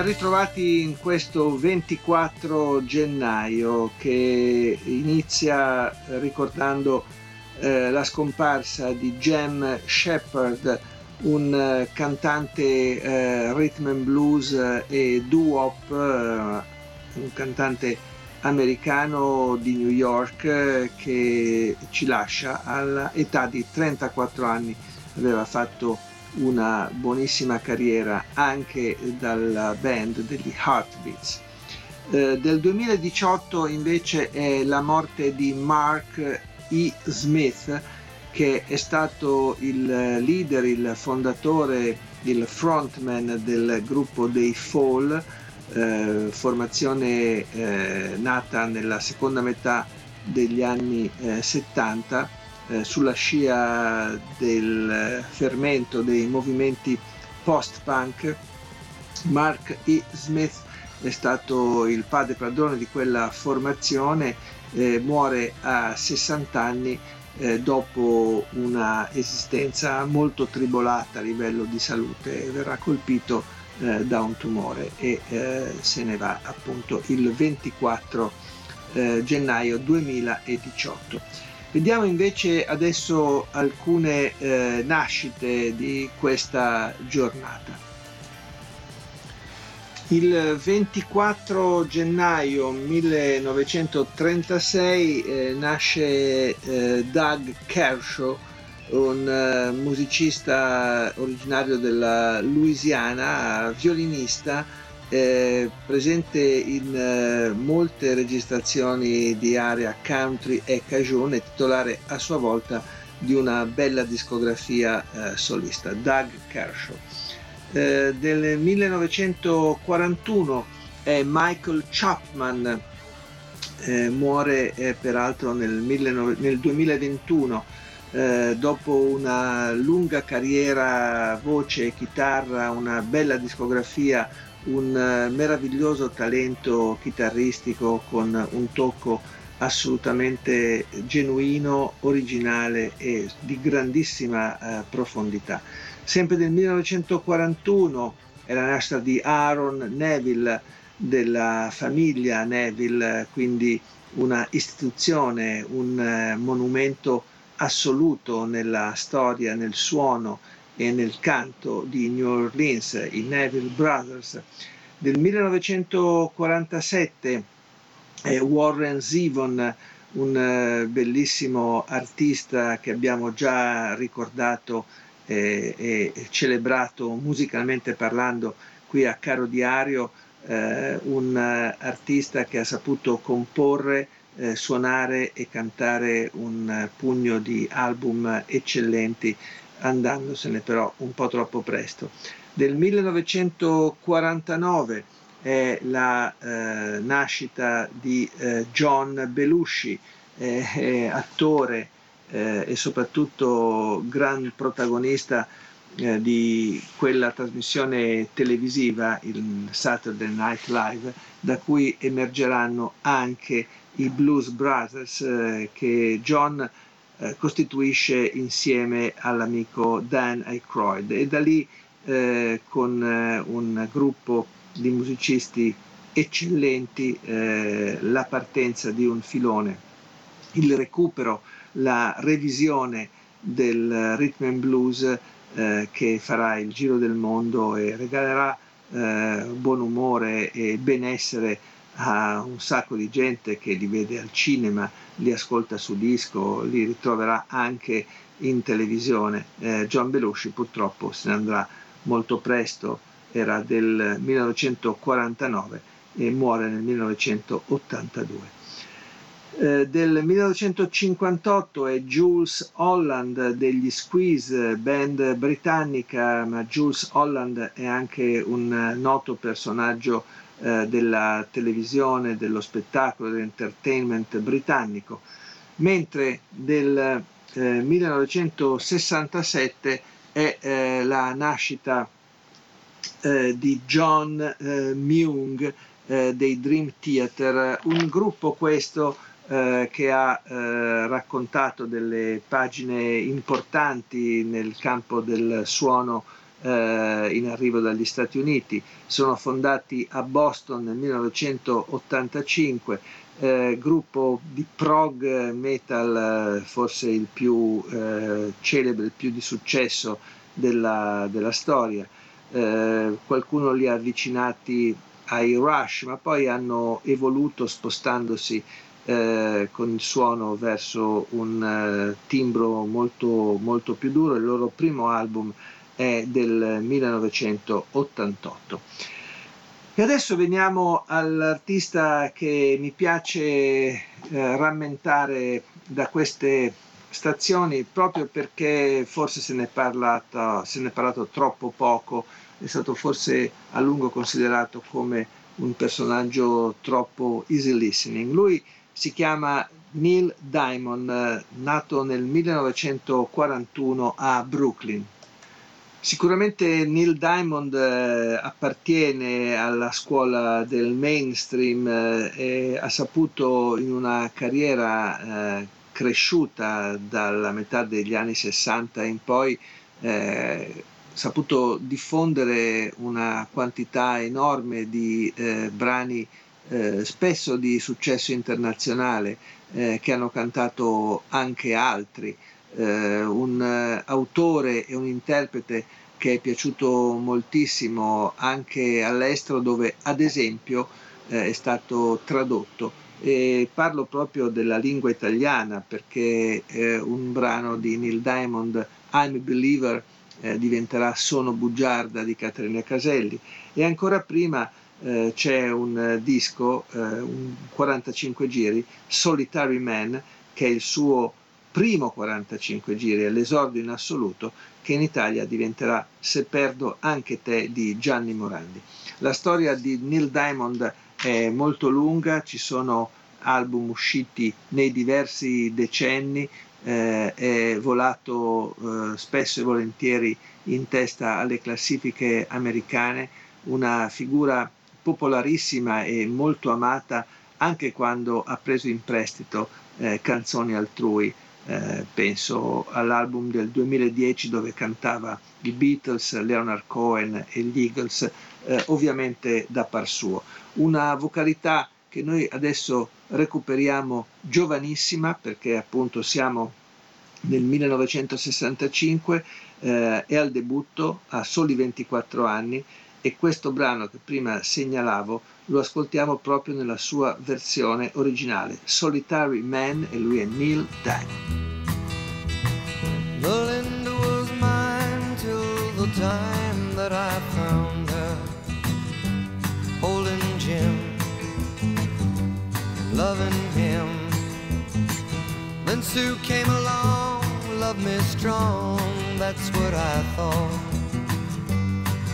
Ritrovati in questo 24 gennaio che inizia ricordando eh, la scomparsa di Jem Shepard, un eh, cantante eh, rhythm and blues e doo-wop, eh, un cantante americano di New York eh, che ci lascia all'età di 34 anni. Aveva fatto una buonissima carriera anche dalla band degli Heartbeats. Eh, del 2018 invece è la morte di Mark E. Smith che è stato il leader, il fondatore, il frontman del gruppo dei Fall, eh, formazione eh, nata nella seconda metà degli anni 70 eh, sulla scia del fermento dei movimenti post-punk, Mark E. Smith è stato il padre padrone di quella formazione, eh, muore a 60 anni eh, dopo una esistenza molto tribolata a livello di salute, verrà colpito eh, da un tumore e eh, se ne va appunto il 24 eh, gennaio 2018. Vediamo invece adesso alcune eh, nascite di questa giornata. Il 24 gennaio 1936 eh, nasce eh, Doug Kershaw, un uh, musicista originario della Louisiana, violinista eh, presente in eh, molte registrazioni di area country e cajun e titolare a sua volta di una bella discografia eh, solista, Doug Kershaw. Eh, del 1941 è Michael Chapman, eh, muore eh, peraltro nel, 19, nel 2021 dopo una lunga carriera voce e chitarra, una bella discografia un eh, meraviglioso talento chitarristico con un tocco assolutamente genuino, originale e di grandissima eh, profondità. Sempre nel 1941 è la nascita di Aaron Neville della famiglia Neville, quindi una istituzione, un eh, monumento assoluto nella storia, nel suono e nel canto di New Orleans, i Neville Brothers. Del 1947 è Warren Zevon, un eh, bellissimo artista che abbiamo già ricordato eh, e celebrato musicalmente parlando qui a Caro Diario, eh, un artista che ha saputo comporre, eh, suonare e cantare un pugno di album eccellenti andandosene però un po' troppo presto. Del 1949 è la eh, nascita di eh, John Belushi, eh, attore eh, e soprattutto gran protagonista eh, di quella trasmissione televisiva, il Saturday Night Live, da cui emergeranno anche i Blues Brothers eh, che John eh, costituisce insieme all'amico Dan Aykroyd. E da lì eh, con eh, un gruppo di musicisti eccellenti eh, la partenza di un filone, il recupero, la revisione del rhythm and blues che farà il giro del mondo e regalerà buon umore e benessere a un sacco di gente che li vede al cinema, li ascolta su disco, li ritroverà anche in televisione. Eh, John Belushi purtroppo se ne andrà molto presto, era del 1949 e muore nel 1982. Eh, del 1958 è Jules Holland degli Squeeze, band britannica, ma Jules Holland è anche un noto personaggio eh, della televisione, dello spettacolo, dell'entertainment britannico, mentre eh, 1967 è eh, la nascita eh, di John eh, Myung dei Dream Theater, un gruppo questo eh, che ha eh, raccontato delle pagine importanti nel campo del suono eh, in arrivo dagli Stati Uniti. Sono fondati a Boston nel 1985, eh, gruppo di prog metal forse il più eh, celebre, il più di successo della, della storia. qualcuno li ha avvicinati ai Rush, ma poi hanno evoluto spostandosi eh, con il suono verso un eh, timbro molto, molto più duro. Il loro primo album è del 1988. E adesso veniamo all'artista che mi piace eh, rammentare da queste stazioni proprio perché forse se ne, parlato, se ne è parlato troppo poco, è stato forse a lungo considerato come un personaggio troppo easy listening. Lui si chiama Neil Diamond, nato nel 1941 a Brooklyn. Sicuramente Neil Diamond eh, appartiene alla scuola del mainstream eh, e ha saputo in una carriera eh, cresciuta dalla metà degli anni 60 in poi saputo diffondere una quantità enorme di brani spesso di successo internazionale che hanno cantato anche altri, eh, un eh, autore e un interprete che è piaciuto moltissimo anche all'estero dove ad esempio eh, è stato tradotto. E parlo proprio della lingua italiana perché un brano di Neil Diamond, I'm a Believer, diventerà Sono bugiarda di Caterina Caselli. E ancora prima eh, c'è un eh, disco, eh, un 45 giri, Solitary Man, che è il suo primo 45 giri, è l'esordio in assoluto, che in Italia diventerà Se perdo anche te di Gianni Morandi. La storia di Neil Diamond è molto lunga, ci sono album usciti nei diversi decenni, eh, è volato eh, spesso e volentieri in testa alle classifiche americane, una figura popolarissima e molto amata anche quando ha preso in prestito eh, canzoni altrui. Eh, penso all'album del 2010 dove cantava i Beatles, Leonard Cohen e gli Eagles, eh, ovviamente da par suo. Una vocalità che noi adesso recuperiamo giovanissima perché appunto siamo nel 1965, eh, è al debutto, ha soli 24 anni e questo brano che prima segnalavo lo ascoltiamo proprio nella sua versione originale, Solitary Man e lui è Neil Diamond. Belinda was mine till the time that I found her holding Jim, loving him. Then Sue came along, loved me strong, that's what I thought.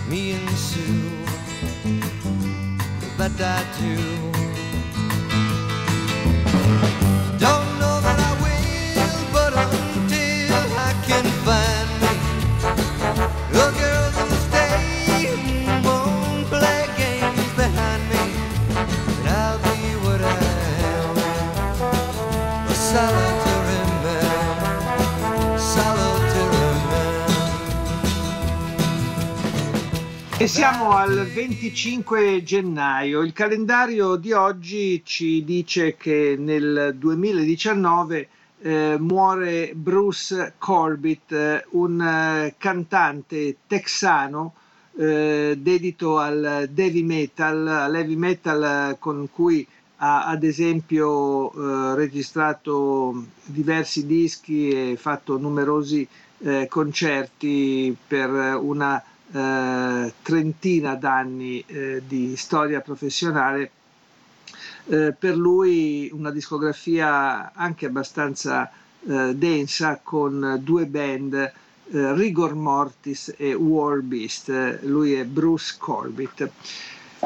me and Sue that I do. Siamo al 25 gennaio. Il calendario di oggi ci dice che nel 2019 eh, muore Bruce Corbett, eh, un eh, cantante texano eh, dedito al heavy metal, all'heavy metal con cui ha ad esempio registrato diversi dischi e fatto numerosi concerti per una eh, trentina d'anni eh, di storia professionale Eh, per lui una discografia anche abbastanza eh, densa con due band, eh, Rigor Mortis e War Beast. Lui è Bruce Corbett.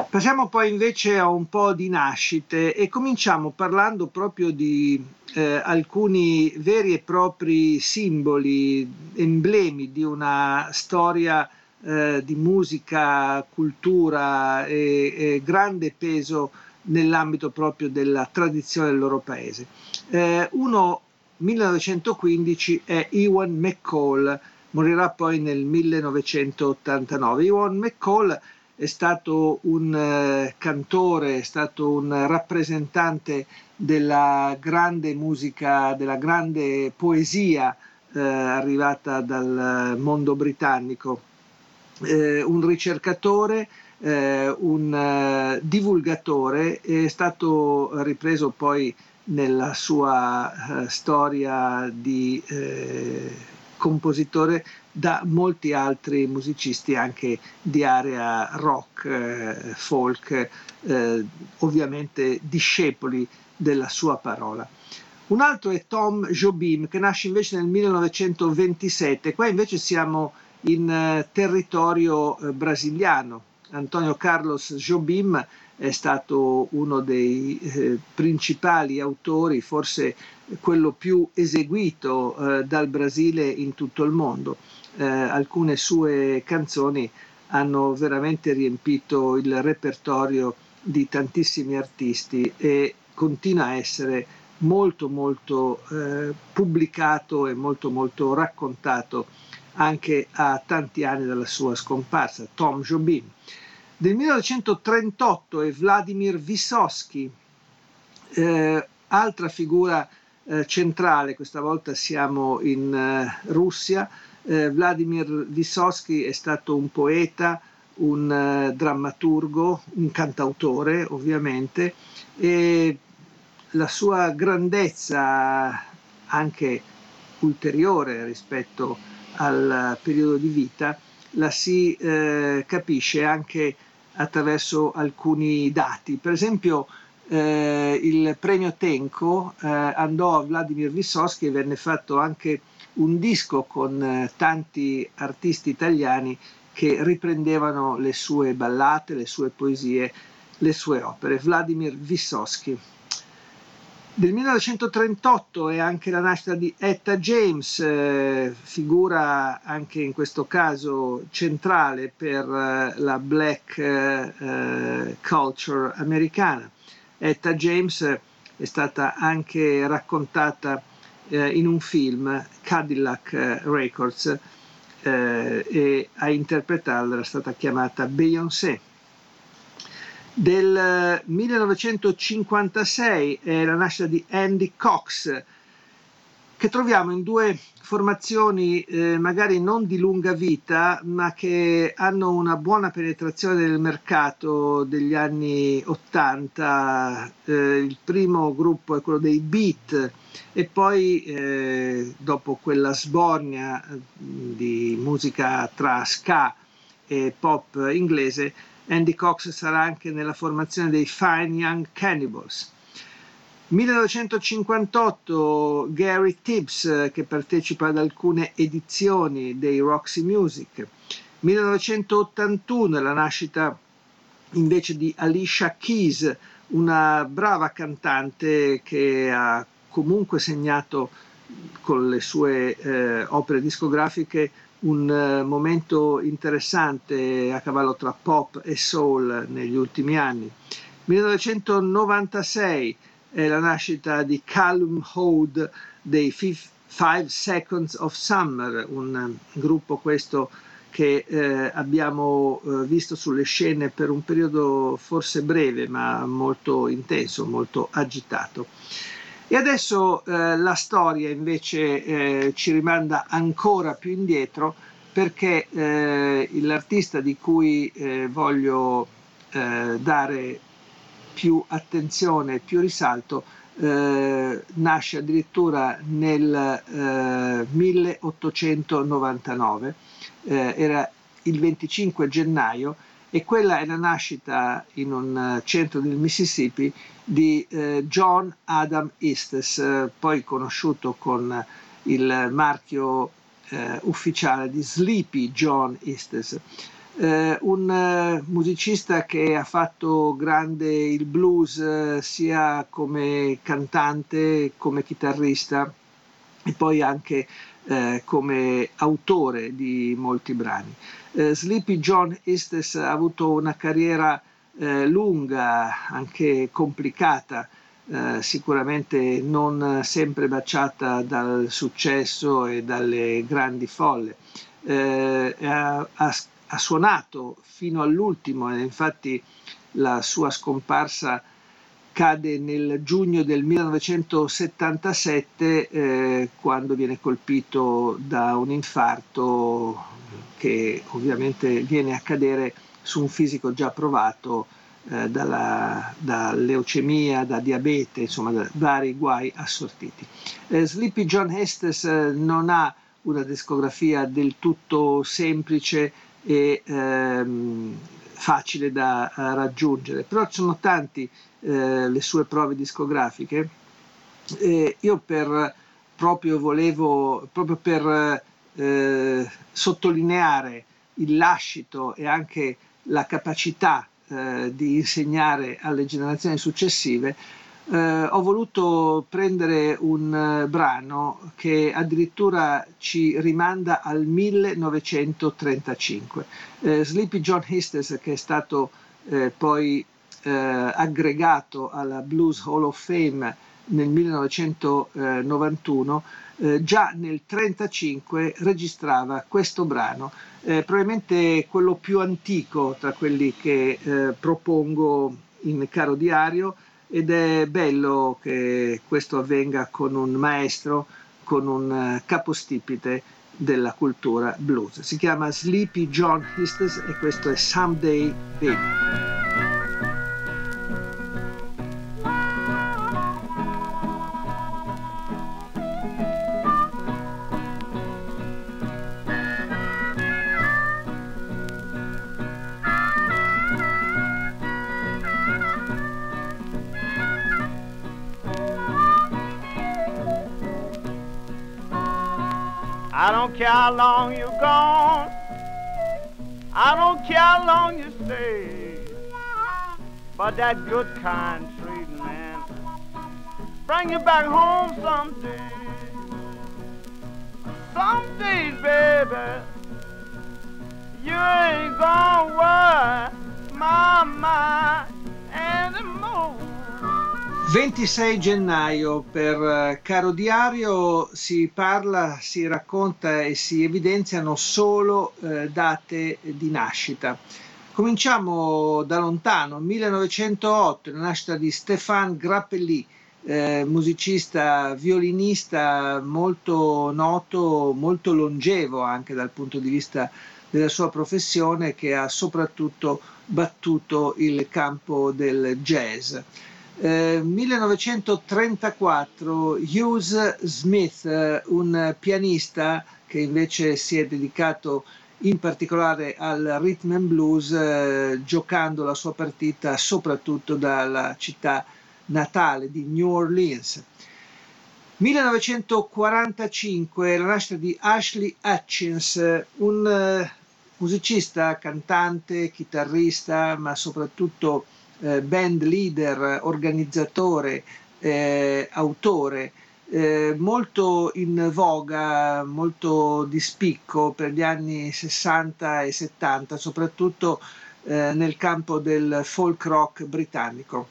Passiamo poi invece a un po' di nascite e cominciamo parlando proprio di eh, alcuni veri e propri simboli, emblemi di una storia eh, di musica, cultura e, e, grande peso nell'ambito proprio della tradizione del loro paese. Eh, uno 1915 è Ewan McCall, morirà poi nel 1989. Ewan McCall è stato un eh, cantore, è stato un rappresentante della grande musica, della grande poesia eh, arrivata dal mondo britannico, eh, un ricercatore, eh, un eh, divulgatore, è stato ripreso poi nella sua eh, storia di compositore da molti altri musicisti anche di area rock, eh, folk, eh, ovviamente discepoli della sua parola. Un altro è Tom Jobim che nasce invece nel 1927, qua invece siamo in eh, territorio eh, brasiliano. Antonio Carlos Jobim è stato uno dei eh, principali autori, forse quello più eseguito dal Brasile in tutto il mondo. Alcune sue canzoni hanno veramente riempito il repertorio di tantissimi artisti e continua a essere molto molto pubblicato e molto molto raccontato anche a tanti anni dalla sua scomparsa, Tom Jobim. Del 1938 è Vladimir Vysotsky, eh, altra figura eh, centrale, questa volta siamo in eh, Russia. Eh, Vladimir Vysotsky è stato un poeta, un eh, drammaturgo, un cantautore ovviamente e la sua grandezza anche ulteriore rispetto al periodo di vita la si eh, capisce anche attraverso alcuni dati. Per esempio eh, il premio Tenco eh, andò a Vladimir Vysotsky e venne fatto anche un disco con eh, tanti artisti italiani che riprendevano le sue ballate, le sue poesie, le sue opere. Vladimir Vysotsky. Del 1938 è anche la nascita di Etta James, eh, figura anche in questo caso centrale per eh, la black eh, culture americana. Etta James è stata anche raccontata in un film, Cadillac Records, e a interpretarla era stata chiamata Beyoncé del 1956 è la nascita di Andy Cox, che troviamo in due formazioni eh, magari non di lunga vita, ma che hanno una buona penetrazione nel mercato degli anni 80. Eh, il primo gruppo è quello dei Beat e poi eh, dopo quella sbornia di musica tra ska e pop inglese Andy Cox sarà anche nella formazione dei Fine Young Cannibals. 1958 Gary Tibbs che partecipa ad alcune edizioni dei Roxy Music. 1981 la nascita invece di Alicia Keys, una brava cantante che ha comunque segnato con le sue eh, opere discografiche un uh, momento interessante a cavallo tra pop e soul negli ultimi anni. 1996 è la nascita di Callum Hode dei Five Seconds of Summer, un gruppo questo che eh, abbiamo eh, visto sulle scene per un periodo forse breve ma molto intenso, molto agitato. E adesso eh, la storia invece eh, ci rimanda ancora più indietro perché eh, l'artista di cui eh, voglio eh, dare più attenzione, più risalto, eh, nasce addirittura nel 1899, era il 25 gennaio e quella è la nascita in un centro del Mississippi di eh, John Adam Estes, eh, poi conosciuto con il marchio eh, ufficiale di Sleepy John Estes. Eh, un eh, musicista che ha fatto grande il blues eh, sia come cantante, come chitarrista e poi anche eh, come autore di molti brani. Eh, Sleepy John Estes ha avuto una carriera eh, lunga, anche complicata, eh, sicuramente non sempre baciata dal successo e dalle grandi folle. Eh, ha, ha, ha, suonato fino all'ultimo infatti la sua scomparsa cade nel giugno del 1977 eh, quando viene colpito da un infarto che ovviamente viene a cadere su un fisico già provato eh, dalla, da leucemia, da diabete, insomma da vari guai assortiti. Eh, Sleepy John Estes eh, non ha una discografia del tutto semplice e ehm, facile da uh, raggiungere, però sono tanti eh, le sue prove discografiche. Io per, proprio volevo, proprio per eh, sottolineare il lascito e anche la capacità eh, di insegnare alle generazioni successive, eh, ho voluto prendere un uh, brano che addirittura ci rimanda al 1935. Eh, Sleepy John Hestes, che è stato eh, poi eh, aggregato alla Blues Hall of Fame nel 1991, eh, già nel 1935 registrava questo brano, eh, probabilmente quello più antico tra quelli che eh, propongo in caro diario ed è bello che questo avvenga con un maestro, con un uh, capostipite della cultura blues. Si chiama Sleepy John Histes e questo è Someday Baby. Care how long you're gone. I don't care how long you stay. But that good kind treating, man, bring you back home someday. Some days, baby, you ain't gonna 26 gennaio per eh, Caro Diario si parla, si racconta e si evidenziano solo eh, date di nascita. Cominciamo da lontano, 1908, la nascita di Stéphane Grappelli, eh, musicista, violinista molto noto, molto longevo anche dal punto di vista della sua professione, che ha soprattutto battuto il campo del jazz. 1934 eh, Hughes Smith, eh, un pianista che invece si è dedicato in particolare al rhythm and blues, eh, giocando la sua partita soprattutto dalla città natale di New Orleans. 1945 la nascita di Ashley Hutchins, un uh, musicista, cantante, chitarrista, ma soprattutto eh, band leader, organizzatore, eh, autore, eh, molto in voga, molto di spicco per gli anni 60 e 70, soprattutto eh, nel campo del folk rock britannico.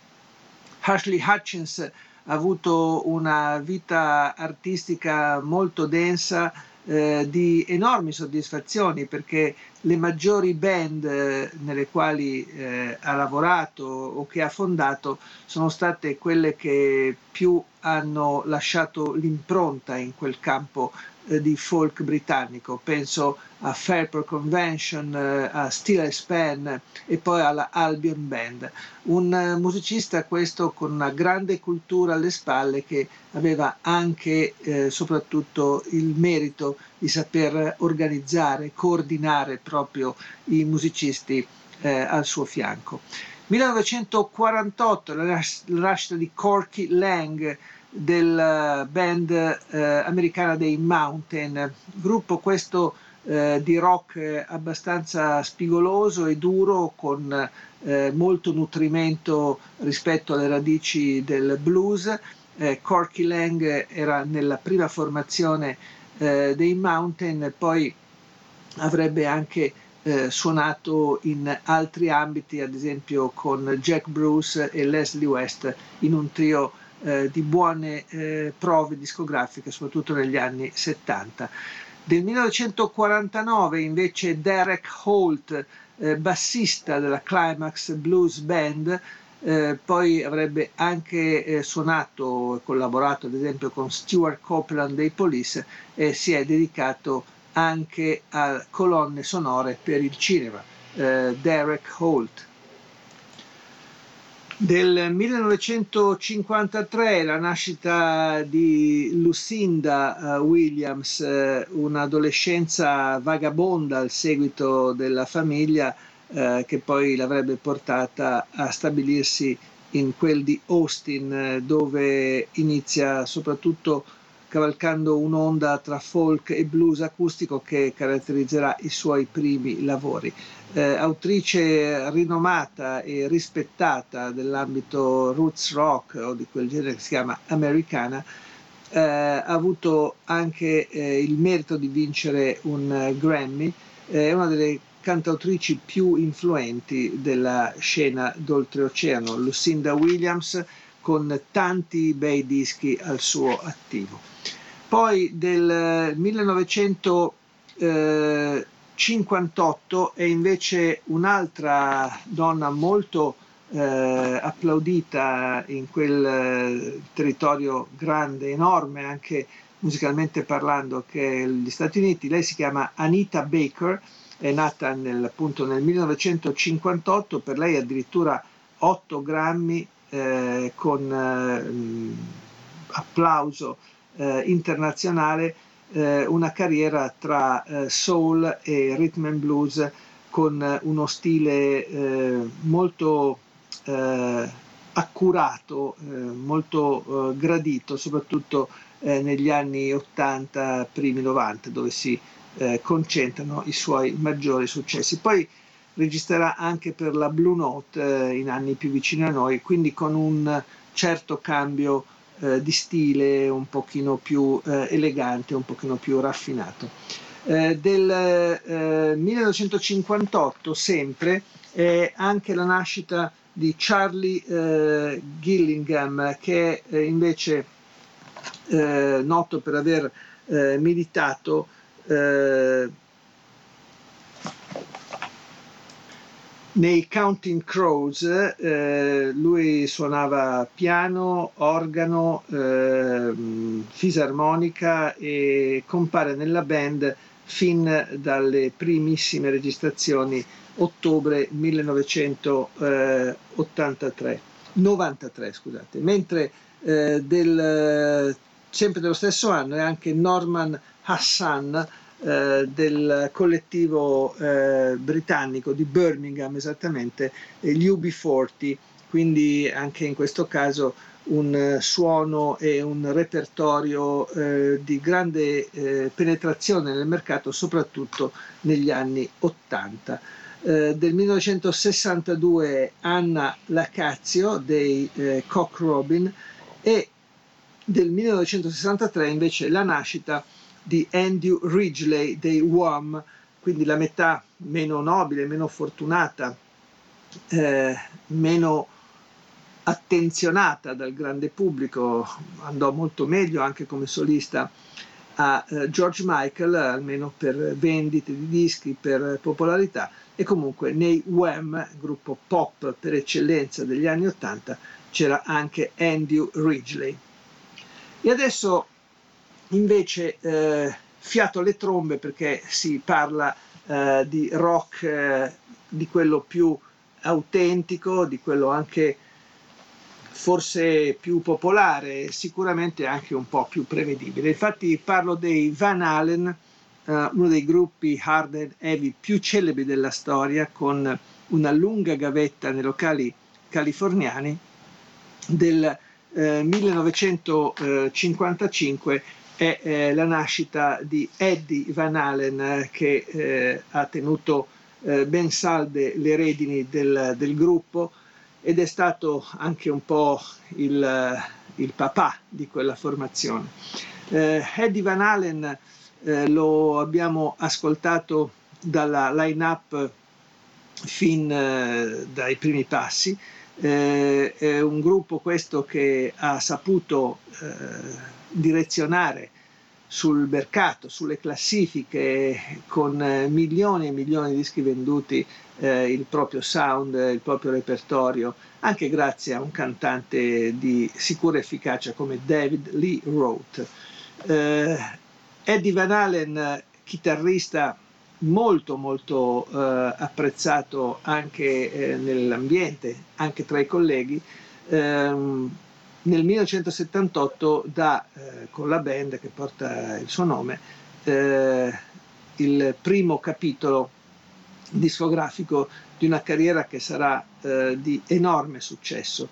Ashley Hutchins ha avuto una vita artistica molto densa, eh, di enormi soddisfazioni perché le maggiori band eh, nelle quali eh, ha lavorato o che ha fondato sono state quelle che più hanno lasciato l'impronta in quel campo eh, di folk britannico. Penso a Fairport Convention, eh, a Steel Span e poi alla Albion Band. Un eh, musicista questo con una grande cultura alle spalle che aveva anche eh, soprattutto il merito di saper organizzare, coordinare proprio i musicisti al suo fianco. 1948 la, nas- la nascita di Corky Lang del band eh, americana dei Mountain, gruppo questo eh, di rock abbastanza spigoloso e duro con eh, molto nutrimento rispetto alle radici del blues. Eh, Corky Lang era nella prima formazione eh, dei Mountain, poi avrebbe anche eh, suonato in altri ambiti, ad esempio con Jack Bruce e Leslie West in un trio eh, di buone eh, prove discografiche, soprattutto negli anni 70. Del 1949 invece Derek Holt, eh, bassista della Climax Blues Band, eh, poi avrebbe anche eh, suonato e collaborato ad esempio con Stuart Copeland dei Police e si è dedicato anche a colonne sonore per il cinema. Eh, Derek Holt. Del 1953 la nascita di Lucinda uh, Williams, uh, un'adolescenza vagabonda al seguito della famiglia uh, che poi l'avrebbe portata a stabilirsi in quel di Austin dove inizia soprattutto cavalcando un'onda tra folk e blues acustico che caratterizzerà i suoi primi lavori. Eh, autrice rinomata e rispettata dell'ambito roots rock o di quel genere che si chiama americana, eh, ha avuto anche eh, il merito di vincere un Grammy, è una delle cantautrici più influenti della scena d'oltreoceano, Lucinda Williams, con tanti bei dischi al suo attivo. Poi del 1958 è invece un'altra donna molto eh, applaudita in quel eh, territorio grande, enorme, anche musicalmente parlando, che è gli Stati Uniti. Lei si chiama Anita Baker, è nata nel, appunto nel 1958, per lei addirittura 8 grammi eh, con eh, applauso eh, internazionale eh, una carriera tra eh, soul e rhythm and blues con uno stile eh, molto eh, accurato, eh, molto gradito, soprattutto negli anni 80, primi 90, dove si concentrano i suoi maggiori successi. Poi registrerà anche per la Blue Note in anni più vicini a noi, quindi con un certo cambio eh, di stile un pochino più eh, elegante, un pochino più raffinato. Eh, del 1958 eh, sempre è anche la nascita di Charlie eh, Gillingham che è invece noto per aver militato Nei Counting Crows eh, lui suonava piano, organo, eh, fisarmonica e compare nella band fin dalle primissime registrazioni ottobre 1983, 93 scusate, mentre eh, del, sempre dello stesso anno è anche Norman Hassan eh, del collettivo eh, britannico di Birmingham esattamente, gli UB40, quindi anche in questo caso un suono e un repertorio eh, di grande eh, penetrazione nel mercato, soprattutto negli anni 80. Eh, del 1962 Anna Lacazio dei eh, Cock Robin e del 1963 invece la nascita di Andrew Ridgely dei Wham, quindi la metà meno nobile, meno fortunata, eh, meno attenzionata dal grande pubblico, andò molto meglio anche come solista a eh, George Michael, almeno per vendite di dischi, per popolarità, e comunque nei Wham, gruppo pop per eccellenza degli anni Ottanta, c'era anche Andrew Ridgely. E adesso invece eh, fiato alle trombe perché si parla eh, di rock eh, di quello più autentico, di quello anche forse più popolare, sicuramente anche un po' più prevedibile. Infatti parlo dei Van Halen, eh, uno dei gruppi hard and heavy più celebri della storia, con una lunga gavetta nei locali californiani del eh, 1955 è eh, la nascita di Eddie Van Halen che eh, ha tenuto eh, ben salde le redini del, del, gruppo ed è stato anche un po' il, il papà di quella formazione. Eh, Eddie Van Halen eh, lo abbiamo ascoltato dalla line-up fin eh, dai primi passi. Eh, è un gruppo questo che ha saputo eh, direzionare sul mercato, sulle classifiche, con eh, milioni e milioni di dischi venduti, eh, il proprio sound, il proprio repertorio, anche grazie a un cantante di sicura efficacia come David Lee Roth. Eh, Eddie Van Halen, chitarrista molto molto eh, apprezzato anche eh, nell'ambiente, anche tra i colleghi, ehm, nel 1978 dà eh, con la band che porta il suo nome eh, il primo capitolo discografico di una carriera che sarà eh, di enorme successo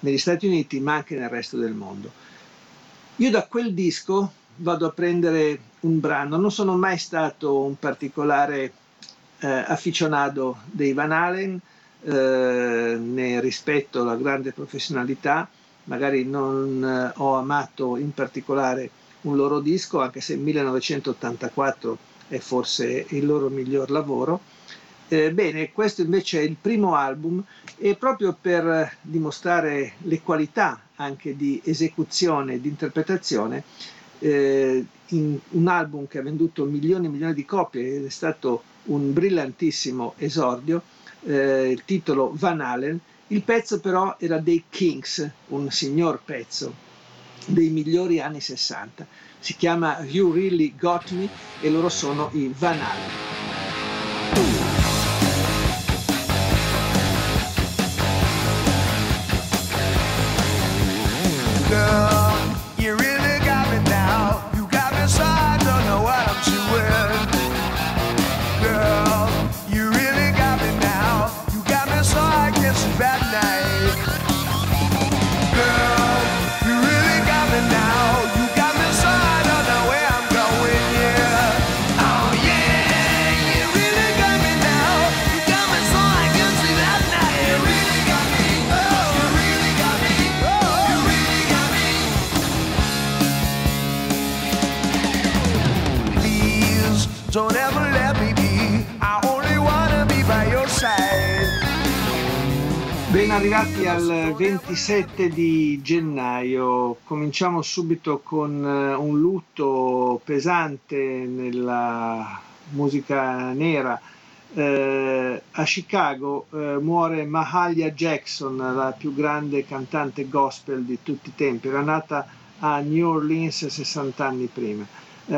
negli Stati Uniti ma anche nel resto del mondo. Io da quel disco vado a prendere un brano. Non sono mai stato un particolare eh, afficionato dei Van Halen, eh, ne rispetto la grande professionalità, magari non eh, ho amato in particolare un loro disco, anche se 1984 è forse il loro miglior lavoro. Eh, bene, questo invece è il primo album e proprio per dimostrare le qualità anche di esecuzione e di interpretazione eh, in un album che ha venduto milioni e milioni di copie ed è stato un brillantissimo esordio, eh, il titolo Van Halen, il pezzo però era dei Kings, un signor pezzo dei migliori anni 60. Si chiama You Really Got Me e loro sono i Van Halen. Arrivati al 27 di gennaio, cominciamo subito con eh, un lutto pesante nella musica nera. Eh, a Chicago eh, muore Mahalia Jackson, la più grande cantante gospel di tutti i tempi, era nata a New Orleans 60 anni prima. Eh,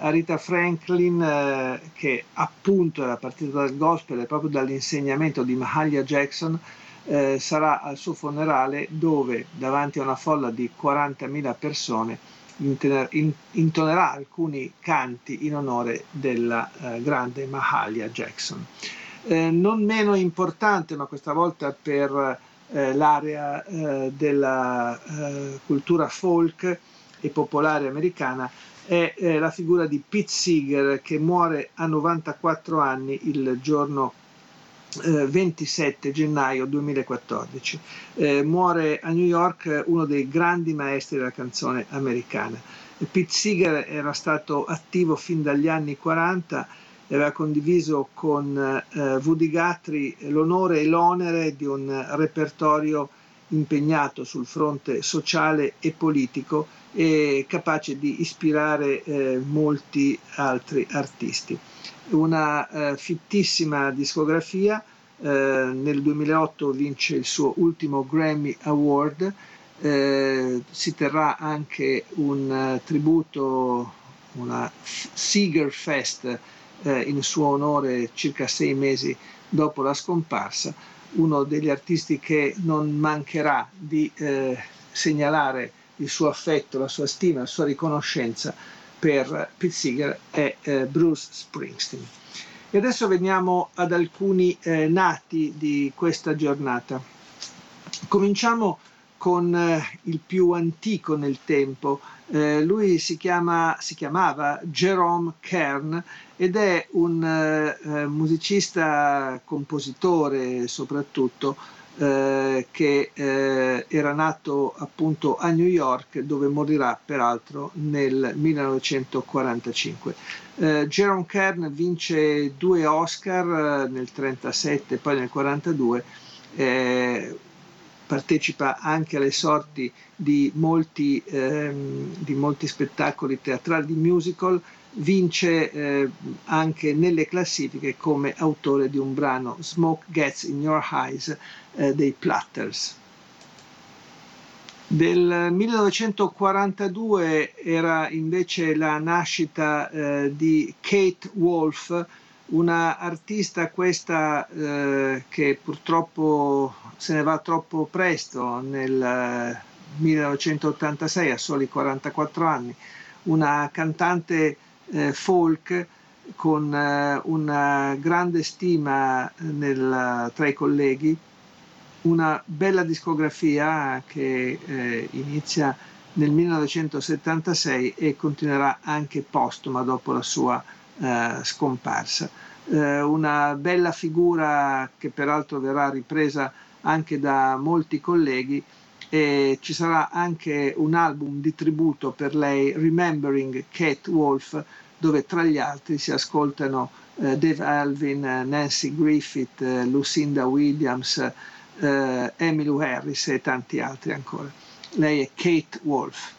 Arita Franklin, eh, che appunto era partita dal gospel e proprio dall'insegnamento di Mahalia Jackson, eh, sarà al suo funerale dove davanti a una folla di 40.000 persone intonerà alcuni canti in onore della eh, grande Mahalia Jackson. Eh, non meno importante, ma questa volta per eh, l'area eh, della eh, cultura folk e popolare americana, è la figura di Pete Seeger che muore a 94 anni il giorno 27 eh, gennaio 2014. Eh, muore a New York uno dei grandi maestri della canzone americana. Pete Seeger era stato attivo fin dagli anni 40 e aveva condiviso con eh, Woody Guthrie l'onore e l'onere di un repertorio impegnato sul fronte sociale e politico e capace di ispirare eh, molti altri artisti una eh, fittissima discografia. Eh, nel 2008 vince il suo ultimo Grammy Award. Eh, si terrà anche un uh, tributo, una Seeger Fest eh, in suo onore circa sei mesi dopo la scomparsa. Uno degli artisti che non mancherà di eh, segnalare il suo affetto, la sua stima, la sua riconoscenza per Pete Seeger è eh, Bruce Springsteen. E adesso veniamo ad alcuni eh, nati di questa giornata. Cominciamo con eh, il più antico nel tempo. Eh, lui si, chiama, si, chiamava Jerome Kern ed è un eh, eh musicista, compositore soprattutto, eh, che eh, era nato appunto a New York dove morirà peraltro nel 1945. Eh, Jerome Kern vince due Oscar eh, nel 1937 e poi nel 1942 eh, partecipa anche alle sorti di molti, ehm, di molti spettacoli teatrali di musical vince eh, anche nelle classifiche come autore di un brano Smoke Gets in Your Eyes eh, dei Platters. Del 1942 era invece la nascita eh, di Kate Wolf, una artista questa eh, che purtroppo se ne va troppo presto nel 1986 a soli 44 anni, una cantante eh, folk con eh, una grande stima nel, tra i colleghi, una bella discografia che eh, inizia nel 1976 e continuerà anche postuma dopo la sua eh, scomparsa. Eh, una bella figura che peraltro verrà ripresa anche da molti colleghi e ci sarà anche un album di tributo per lei, Remembering Kate Wolf, dove tra gli altri si ascoltano eh, Dave Alvin, Nancy Griffith, eh, Lucinda Williams, eh, Emily Harris e tanti altri ancora. Lei è Kate Wolf.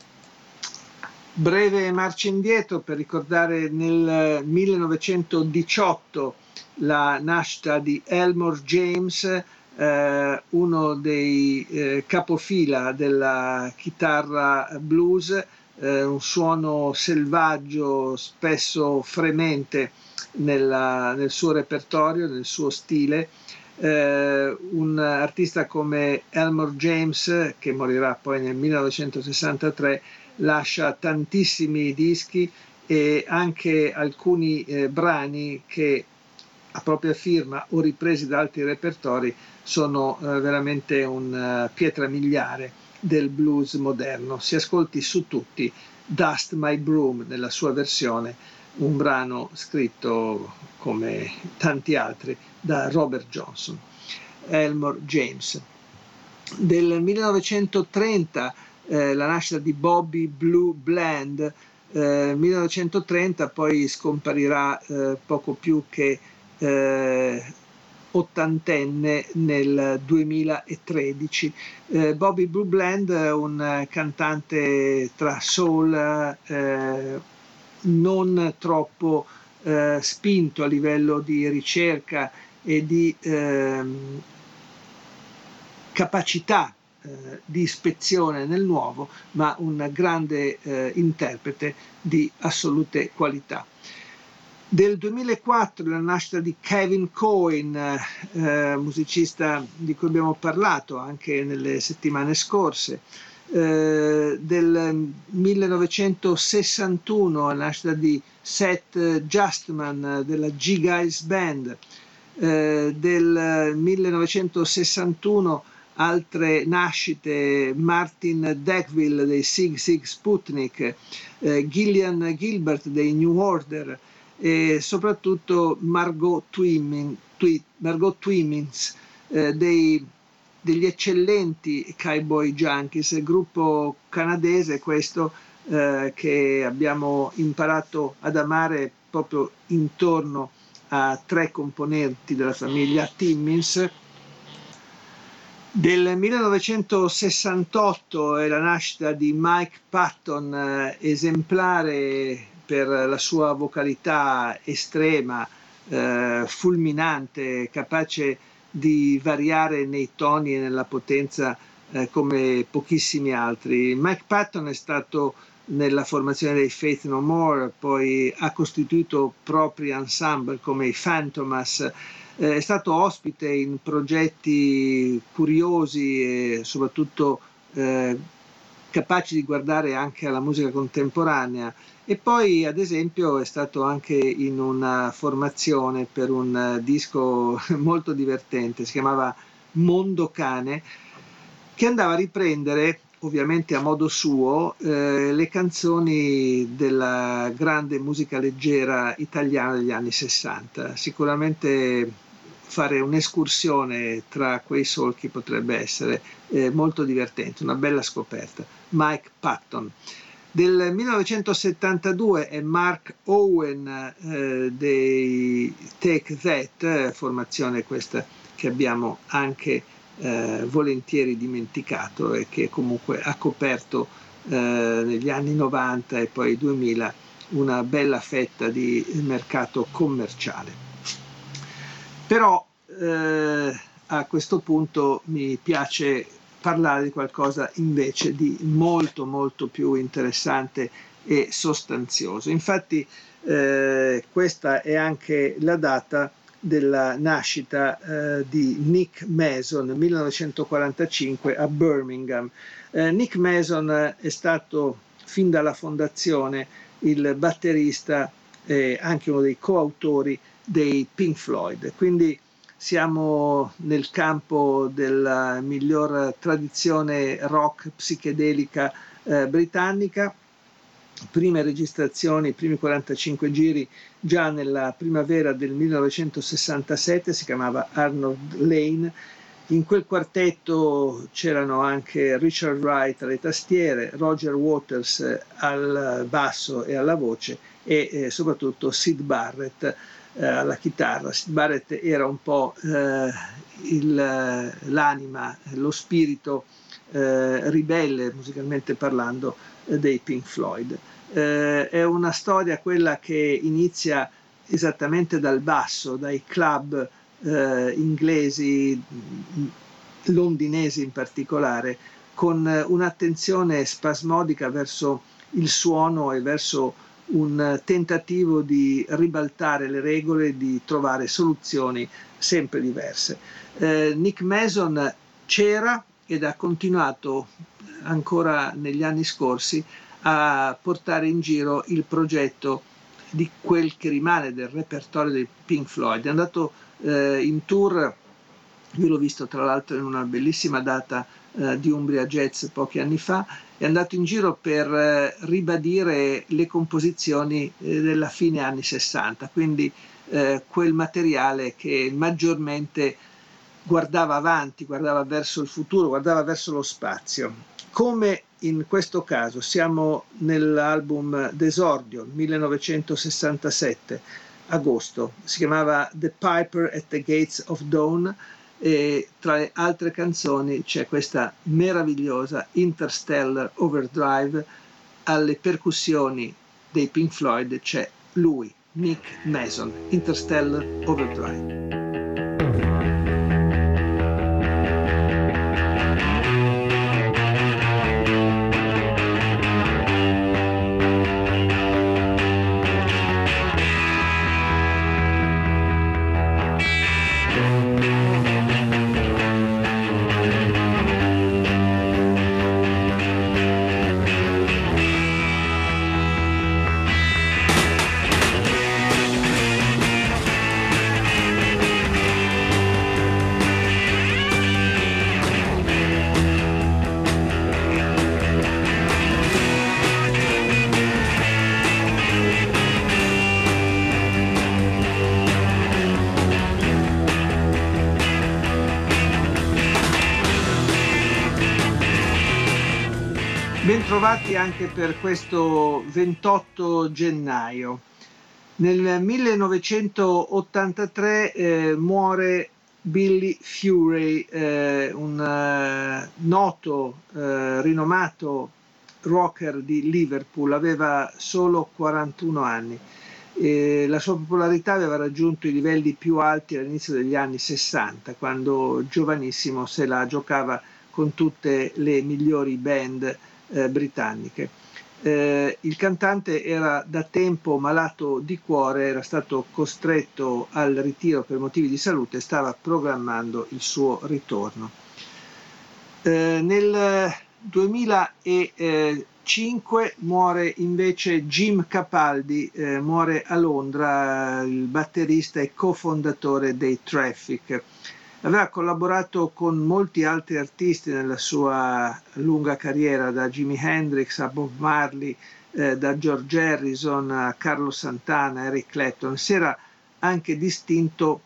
Breve marcia indietro per ricordare nel 1918 la nascita di Elmore James, eh, uno dei eh, capofila della chitarra blues, eh, un suono selvaggio, spesso fremente nella, nel suo repertorio, nel suo stile. Eh, un artista come Elmore James, che morirà poi nel 1963, lascia tantissimi dischi e anche alcuni eh, brani che a propria firma o ripresi da altri repertori sono eh, veramente una uh, pietra miliare del blues moderno. Si ascolti su tutti Dust My Broom nella sua versione, un brano scritto come tanti altri da Robert Johnson. Elmore James. Del 1930 eh, la nascita di Bobby Blue Bland, eh, 1930 poi scomparirà eh, poco più che eh, ottantenne nel 2013. Eh, Bobby Blue Bland, un cantante tra soul eh, non troppo eh, spinto a livello di ricerca e di ehm, capacità eh, di ispezione nel nuovo, ma un grande eh, interprete di assolute qualità. Del 2004 la nascita di Kevin Cohen, eh, musicista di cui abbiamo parlato anche nelle settimane scorse. Eh, del 1961 la nascita di Seth Justman della G-Guys Band. Eh, del 1961 altre nascite, Martin Deckville dei Sig Sig Sputnik, eh, Gillian Gilbert dei New Order, e soprattutto Margot, Twimming, Twi, Margot Twimmins eh, dei, degli eccellenti Cowboy Junkies, gruppo canadese questo eh, che abbiamo imparato ad amare proprio intorno a tre componenti della famiglia Timmins. Del 1968 è la nascita di Mike Patton, eh, esemplare per la sua vocalità estrema, eh, fulminante, capace di variare nei toni e nella potenza eh, come pochissimi altri. Mike Patton è stato nella formazione dei Faith No More, poi ha costituito propri ensemble come i Phantomas, eh, è stato ospite in progetti curiosi e soprattutto eh, capaci di guardare anche alla musica contemporanea e poi ad esempio è stato anche in una formazione per un disco molto divertente, si chiamava Mondo Cane, che andava a riprendere ovviamente a modo suo eh, le canzoni della grande musica leggera italiana degli anni 60. Sicuramente fare un'escursione tra quei solchi potrebbe essere eh, molto divertente, una bella scoperta. Mike Patton. Del 1972 è Mark Owen eh, dei Take That, formazione questa che abbiamo anche eh, volentieri dimenticato e che comunque ha coperto eh, negli anni 90 e poi 2000 una bella fetta di mercato commerciale. Però eh, a questo punto mi piace parlare di qualcosa invece di molto molto più interessante e sostanzioso. Infatti eh, questa è anche la data della nascita eh, di Nick Mason nel 1945 a Birmingham. Eh, Nick Mason è stato fin dalla fondazione il batterista e anche uno dei coautori dei Pink Floyd. Quindi siamo nel campo della miglior tradizione rock psichedelica eh, britannica. Prime registrazioni, i primi 45 giri già nella primavera del 1967, si chiamava Arnold Lane. In quel quartetto c'erano anche Richard Wright alle tastiere, Roger Waters al basso e alla voce e eh, soprattutto Sid Barrett eh, alla chitarra. Sid Barrett era un po' eh, il, l'anima, lo spirito eh, ribelle, musicalmente parlando, dei Pink Floyd. Eh, è una storia quella che inizia esattamente dal basso, dai club eh, inglesi, londinesi in particolare, con un'attenzione spasmodica verso il suono e verso un tentativo di ribaltare le regole, di trovare soluzioni sempre diverse. Eh, Nick Mason c'era ed ha continuato ancora negli anni scorsi a portare in giro il progetto di quel che rimane del repertorio dei Pink Floyd. È andato eh, in tour, io l'ho visto tra l'altro in una bellissima data eh, di Umbria Jazz pochi anni fa, è andato in giro per eh, ribadire le composizioni eh, della fine anni 60, quindi eh, quel materiale che maggiormente guardava avanti, guardava verso il futuro, guardava verso lo spazio. Come in questo caso siamo nell'album Desordio 1967, agosto, si chiamava The Piper at the Gates of Dawn, e tra le altre canzoni c'è questa meravigliosa Interstellar Overdrive alle percussioni dei Pink Floyd c'è lui, Nick Mason, Interstellar Overdrive. Bentrovati anche per questo 28 gennaio. Nel 1983 eh, muore Billy Fury, eh, un uh, noto, uh, rinomato rocker di Liverpool, aveva solo 41 anni. E la sua popolarità aveva raggiunto i livelli più alti all'inizio degli anni 60, quando giovanissimo se la giocava con tutte le migliori band eh, britanniche. Eh, il cantante era da tempo malato di cuore, era stato costretto al ritiro per motivi di salute e stava programmando il suo ritorno. Eh, nel 2005 muore invece Jim Capaldi, eh, muore a Londra, il batterista e cofondatore dei Traffic. Aveva collaborato con molti altri artisti nella sua lunga carriera, da Jimi Hendrix a Bob Marley, eh, da George Harrison a Carlo Santana, Eric Clapton. Si era anche distinto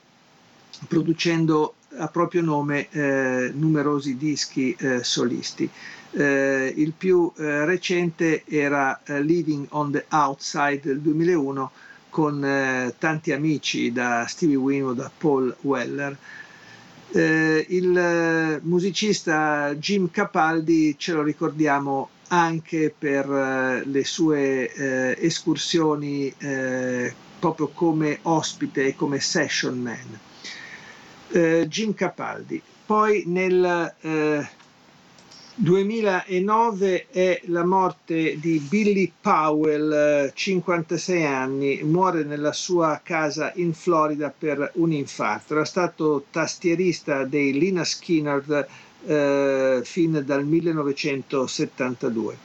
producendo a proprio nome eh, numerosi dischi eh, solisti. Eh, il più eh, recente era eh, Living on the Outside del 2001 con tanti amici da Stevie Winwood a Paul Weller. Eh, il eh, musicista Jim Capaldi ce lo ricordiamo anche per eh, le sue eh, escursioni eh, proprio come ospite e come session man. Jim Capaldi. Poi nel 2009 è la morte di Billy Powell, 56 anni, muore nella sua casa in Florida per un infarto. Era stato tastierista dei Lina Skinner eh, fin dal 1972.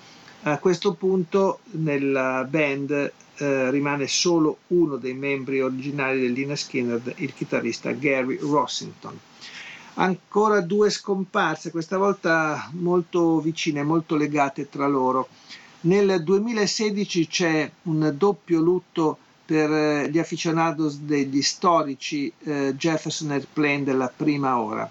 A questo punto nella band eh, rimane solo uno dei membri originali del Lina Skinner, il chitarrista Gary Rossington ancora due scomparse, questa volta molto vicine, molto legate tra loro. Nel 2016 c'è un doppio lutto per eh, gli aficionados degli storici eh, Jefferson Airplane della prima ora.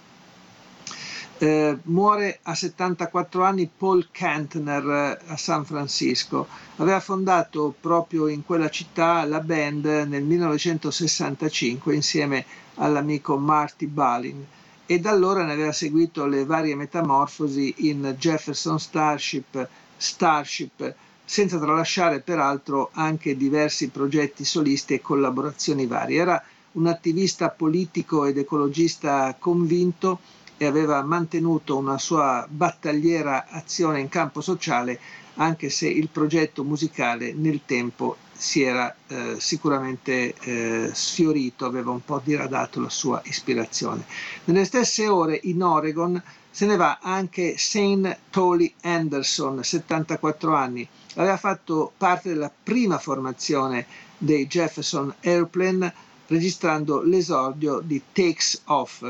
Eh, muore a 74 anni Paul Kantner eh, a San Francisco. Aveva fondato proprio in quella città la band nel 1965 insieme all'amico Marty Balin e da allora ne aveva seguito le varie metamorfosi in Jefferson Starship, Starship, senza tralasciare peraltro anche diversi progetti solisti e collaborazioni varie. Era un attivista politico ed ecologista convinto e aveva mantenuto una sua battagliera azione in campo sociale, anche se il progetto musicale nel tempo si era eh, sicuramente eh, sfiorito, aveva un po' diradato la sua ispirazione. Nelle stesse ore in Oregon se ne va anche Shane Tolley Anderson, 74 anni. Aveva fatto parte della prima formazione dei Jefferson Airplane registrando l'esordio di Takes Off.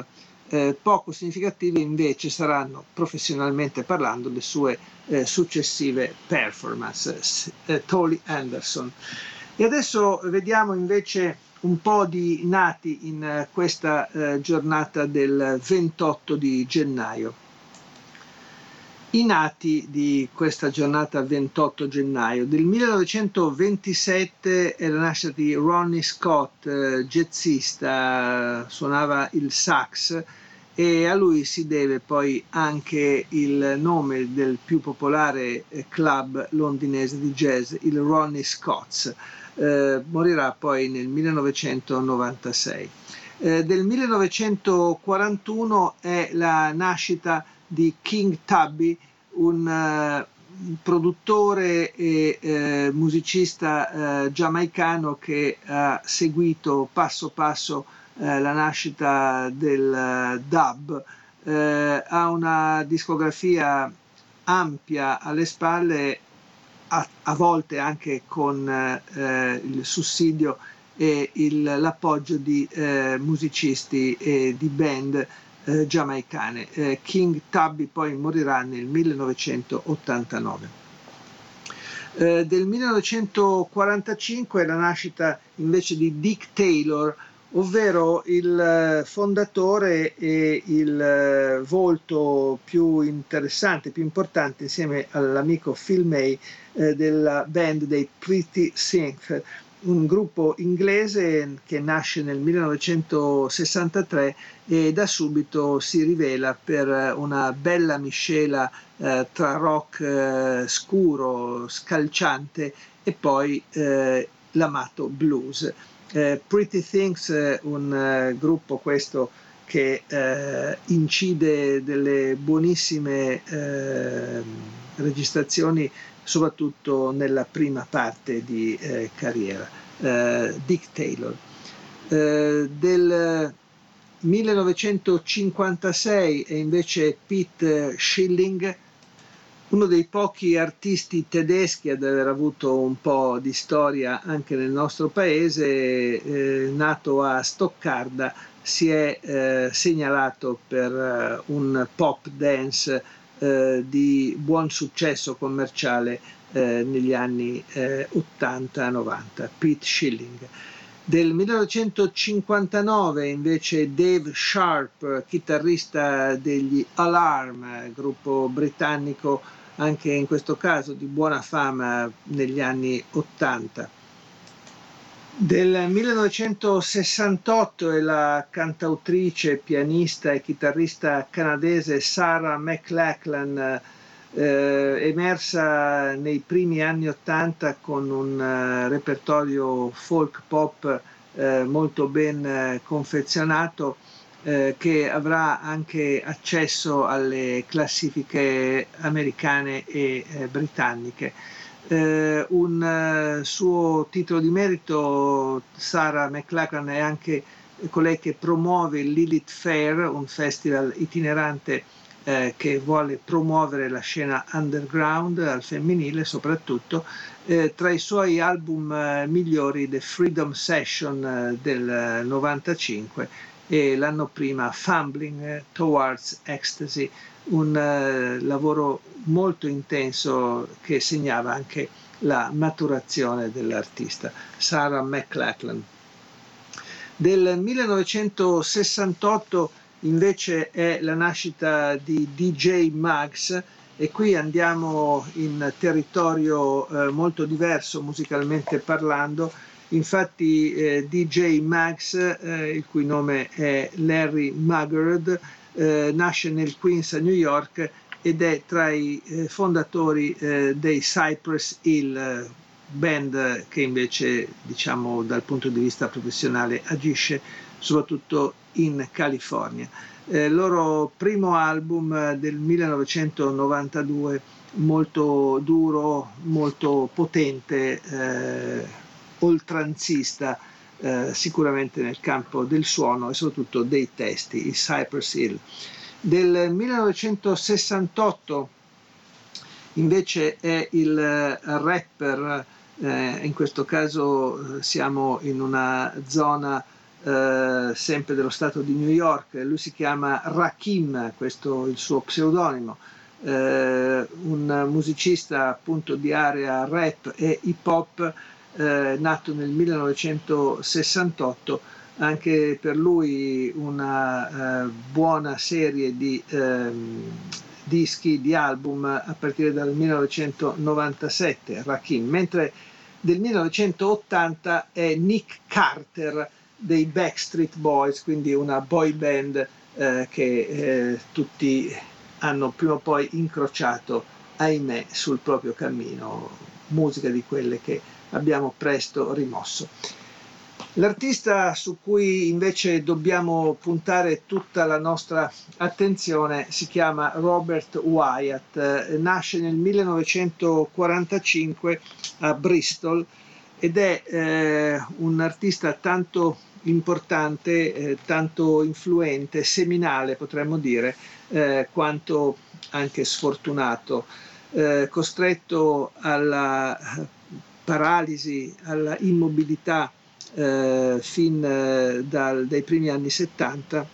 Eh, poco significative invece saranno professionalmente parlando le sue eh, successive performance. Eh, Tolly Anderson. E adesso vediamo invece un po' di nati in eh, questa eh, giornata del 28 di gennaio. I nati di questa giornata 28 gennaio del 1927 è la nascita di Ronnie Scott, eh, jazzista, suonava il sax e a lui si deve poi anche il nome del più popolare eh, club londinese di jazz, il Ronnie Scott's. Eh, morirà poi nel 1996. Eh, del 1941 è la nascita di King Tubby, un uh, produttore e eh, musicista eh, giamaicano che ha seguito passo passo eh, la nascita del eh, dub, eh, ha una discografia ampia alle spalle, a, a volte anche con eh, il sussidio e il, l'appoggio di musicisti e di band giamaicane. King Tubby poi morirà nel 1989. Eh, del 1945 è la nascita invece di Dick Taylor, ovvero il eh, fondatore e il eh, volto più interessante, più importante insieme all'amico Phil May eh, della band dei Pretty Synth, un gruppo inglese che nasce nel 1963 e da subito si rivela per una bella miscela eh, tra rock eh, scuro, scalciante e poi eh, l'amato blues. Eh, Pretty Things, un uh, gruppo questo che uh, incide delle buonissime uh, registrazioni, soprattutto nella prima parte di carriera. Dick Taylor. del 1956 è invece Pete Schilling, uno dei pochi artisti tedeschi ad aver avuto un po' di storia anche nel nostro paese, eh, nato a Stoccarda, si è eh, segnalato per eh, un pop dance eh, di buon successo commerciale eh, negli anni 80-90, eh, Pete Schilling. Del 1959 invece Dave Sharp, chitarrista degli Alarm, gruppo britannico anche in questo caso di buona fama negli anni 80. Del 1968 è la cantautrice, pianista e chitarrista canadese Sarah McLachlan, eh, emersa nei primi anni 80 con un uh, repertorio folk pop eh, molto ben eh, confezionato eh, che avrà anche accesso alle classifiche americane e eh, britanniche. Eh, un eh, suo titolo di merito, Sarah McLachlan, è anche colei che promuove il Lilith Fair, un festival itinerante eh, che vuole promuovere la scena underground al femminile soprattutto. Eh, tra i suoi album eh, migliori The Freedom Session eh, del 95 e l'anno prima Fumbling Towards Ecstasy, un uh, lavoro molto intenso che segnava anche la maturazione dell'artista, Sarah McLachlan. Del 1968 invece è la nascita di DJ Mags e qui andiamo in territorio eh, molto diverso musicalmente parlando Infatti eh, DJ Max, eh, il cui nome è Larry Muggard, eh, nasce nel Queens a New York ed è tra i eh, fondatori eh, dei Cypress Hill, band che invece diciamo dal punto di vista professionale agisce soprattutto in California. Eh, il loro primo album del 1992 molto duro, molto potente, eh, oltranzista eh, sicuramente nel campo del suono e soprattutto dei testi, il Cypress Hill. Del 1968 invece è il eh, rapper, eh, in questo caso eh, siamo in una zona eh, sempre dello stato di New York, lui si chiama Rakim, questo è il suo pseudonimo, eh, un musicista appunto di area rap e hip hop eh, nato nel 1968, anche per lui una eh, buona serie di ehm, dischi, di album a partire dal 1997, Rakim, mentre del 1980 è Nick Carter dei Backstreet Boys, quindi una boy band eh, che eh, tutti hanno prima o poi incrociato, ahimè, sul proprio cammino, musica di quelle che abbiamo presto rimosso. L'artista su cui invece dobbiamo puntare tutta la nostra attenzione si chiama Robert Wyatt, eh, nasce nel 1945 a Bristol ed è eh, un artista tanto importante, eh, tanto influente, seminale potremmo dire, eh, quanto anche sfortunato, eh, costretto alla paralisi, alla immobilità eh, fin eh, dal, dai primi anni 70.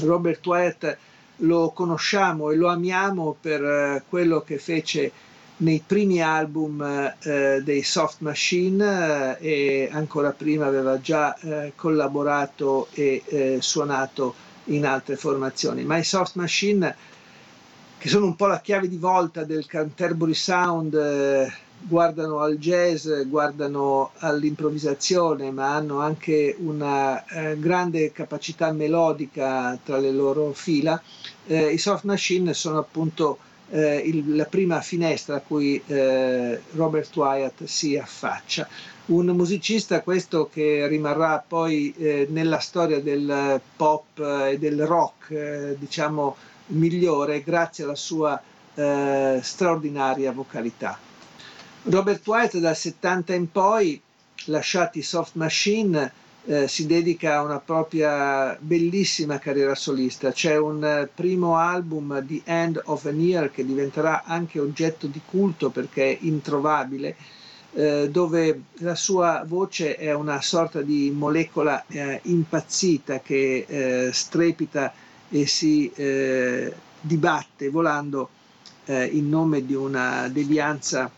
Robert Wyatt lo conosciamo e lo amiamo per eh, quello che fece nei primi album eh, dei Soft Machine e ancora prima aveva già collaborato e suonato in altre formazioni. Ma i Soft Machine, che sono un po' la chiave di volta del Canterbury Sound, guardano al jazz, guardano all'improvvisazione, ma hanno anche una eh, grande capacità melodica tra le loro fila. Eh, I soft machine sono appunto eh, il, la prima finestra a cui eh, Robert Wyatt si affaccia. Un musicista questo che rimarrà poi eh, nella storia del pop e del rock, eh, diciamo, migliore grazie alla sua straordinaria vocalità. Robert White dal 70 in poi, lasciati Soft Machine, eh, si dedica a una propria bellissima carriera solista. C'è un eh, primo album di End of an Year che diventerà anche oggetto di culto perché è introvabile, eh, dove la sua voce è una sorta di molecola eh, impazzita che eh, strepita e si eh, dibatte volando in nome di una devianza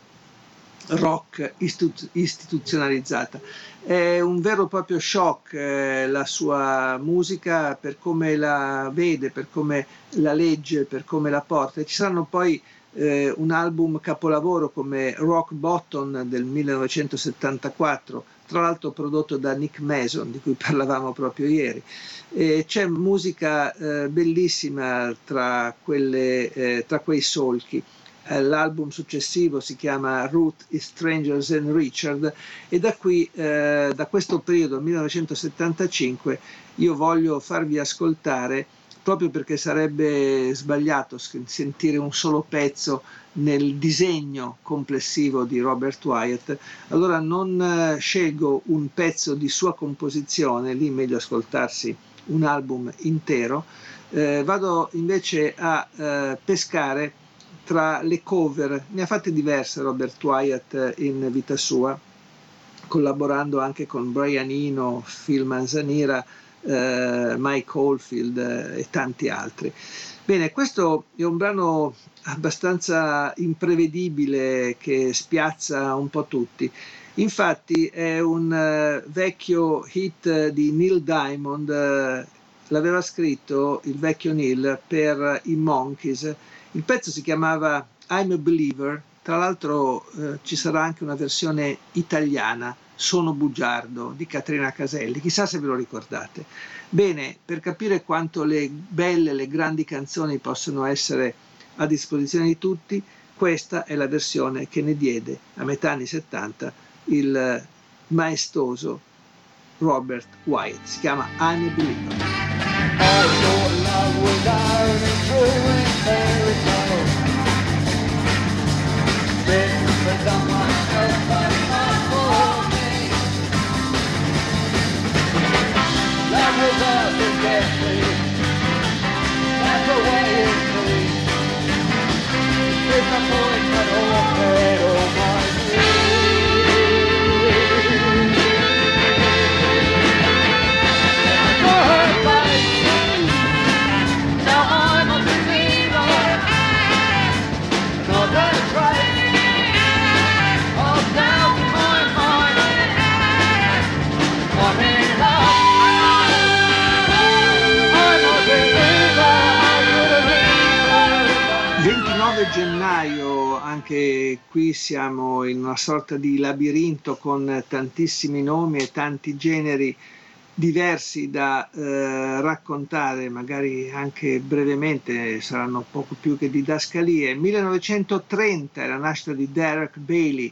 rock istitu- istituzionalizzata. È un vero e proprio shock eh, la sua musica per come la vede, per come la legge, per come la porta. Ci saranno poi eh, un album capolavoro come Rock Bottom del 1974, tra l'altro prodotto da Nick Mason, di cui parlavamo proprio ieri. E c'è musica eh, bellissima tra, quelle, eh, tra quei solchi. Eh, l'album successivo si chiama Ruth Strangers and Richard e da qui, eh, da questo periodo 1975, io voglio farvi ascoltare proprio perché sarebbe sbagliato sentire un solo pezzo nel disegno complessivo di Robert Wyatt, allora non eh, scelgo un pezzo di sua composizione, lì meglio ascoltarsi un album intero, eh, vado invece a eh, pescare tra le cover, ne ha fatte diverse Robert Wyatt in vita sua, collaborando anche con Brian Eno, Phil Manzanera, eh, Mike Oldfield eh, e tanti altri. Bene, questo è un brano abbastanza imprevedibile che spiazza un po' tutti. Infatti è un uh, vecchio hit di Neil Diamond, uh, l'aveva scritto il vecchio Neil per i Monkeys il pezzo si chiamava I'm a Believer, tra l'altro eh, ci sarà anche una versione italiana, Sono bugiardo, di Caterina Caselli, chissà se ve lo ricordate. Bene, per capire quanto le belle, le grandi canzoni possono essere a disposizione di tutti, questa è la versione che ne diede a metà anni 70 il maestoso Robert Wyatt. Si chiama I'm a Believer. una puerta gennaio, anche qui siamo in una sorta di labirinto con tantissimi nomi e tanti generi diversi da eh, raccontare, magari anche brevemente, saranno poco più che didascalie. 1930 è la nascita di Derek Bailey,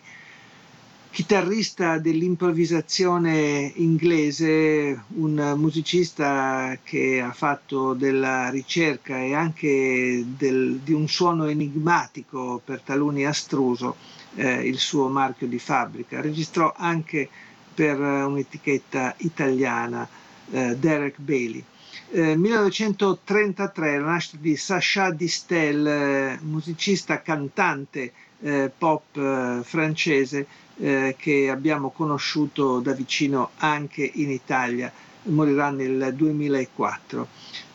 chitarrista dell'improvvisazione inglese, un musicista che ha fatto della ricerca e anche del, di un suono enigmatico, per taluni astruso, eh, il suo marchio di fabbrica. Registrò anche per un'etichetta italiana, eh, Derek Bailey. Eh, 1933 la nascita di Sacha Distel, eh, musicista cantante eh, pop eh, francese, eh, che abbiamo conosciuto da vicino anche in Italia, morirà nel 2004.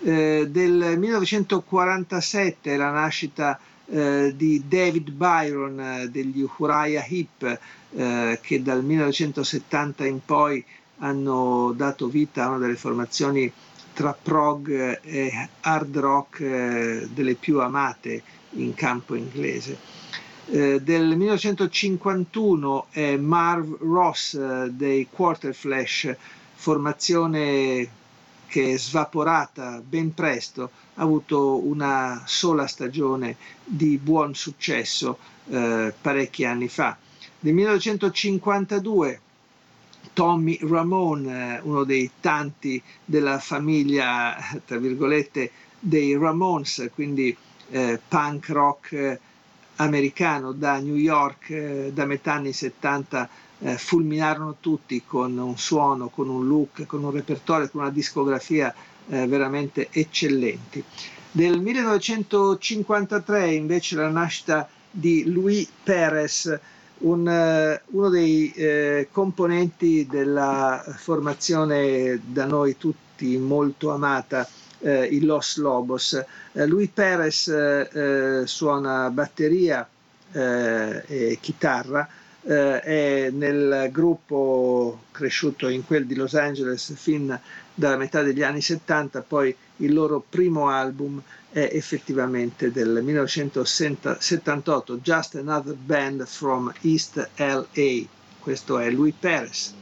Eh, del 1947 la nascita eh, di David Byron eh, degli Heep eh, che dal 1970 in poi hanno dato vita a una delle formazioni tra prog e hard rock delle più amate in campo inglese eh, del 1951 è Marv Ross eh, dei Quarter Flash, formazione che è svaporata ben presto, ha avuto una sola stagione di buon successo eh, parecchi anni fa. Nel 1952 Tommy Ramone, eh, uno dei tanti della famiglia, tra virgolette, dei Ramones, quindi eh, punk rock americano da New York eh, da metà anni 70 eh, fulminarono tutti con un suono, con un look, con un repertorio, con una discografia eh, veramente eccellenti. Del 1953 invece la nascita di Louis Perez, un, uh, uno dei uh, componenti della formazione da noi tutti molto amata, uh, i Los Lobos. Louis Perez suona batteria e chitarra, è nel gruppo cresciuto in quel di Los Angeles fin dalla metà degli anni 70, poi il loro primo album è effettivamente del 1978, Just Another Band from East LA, questo è Louis Perez.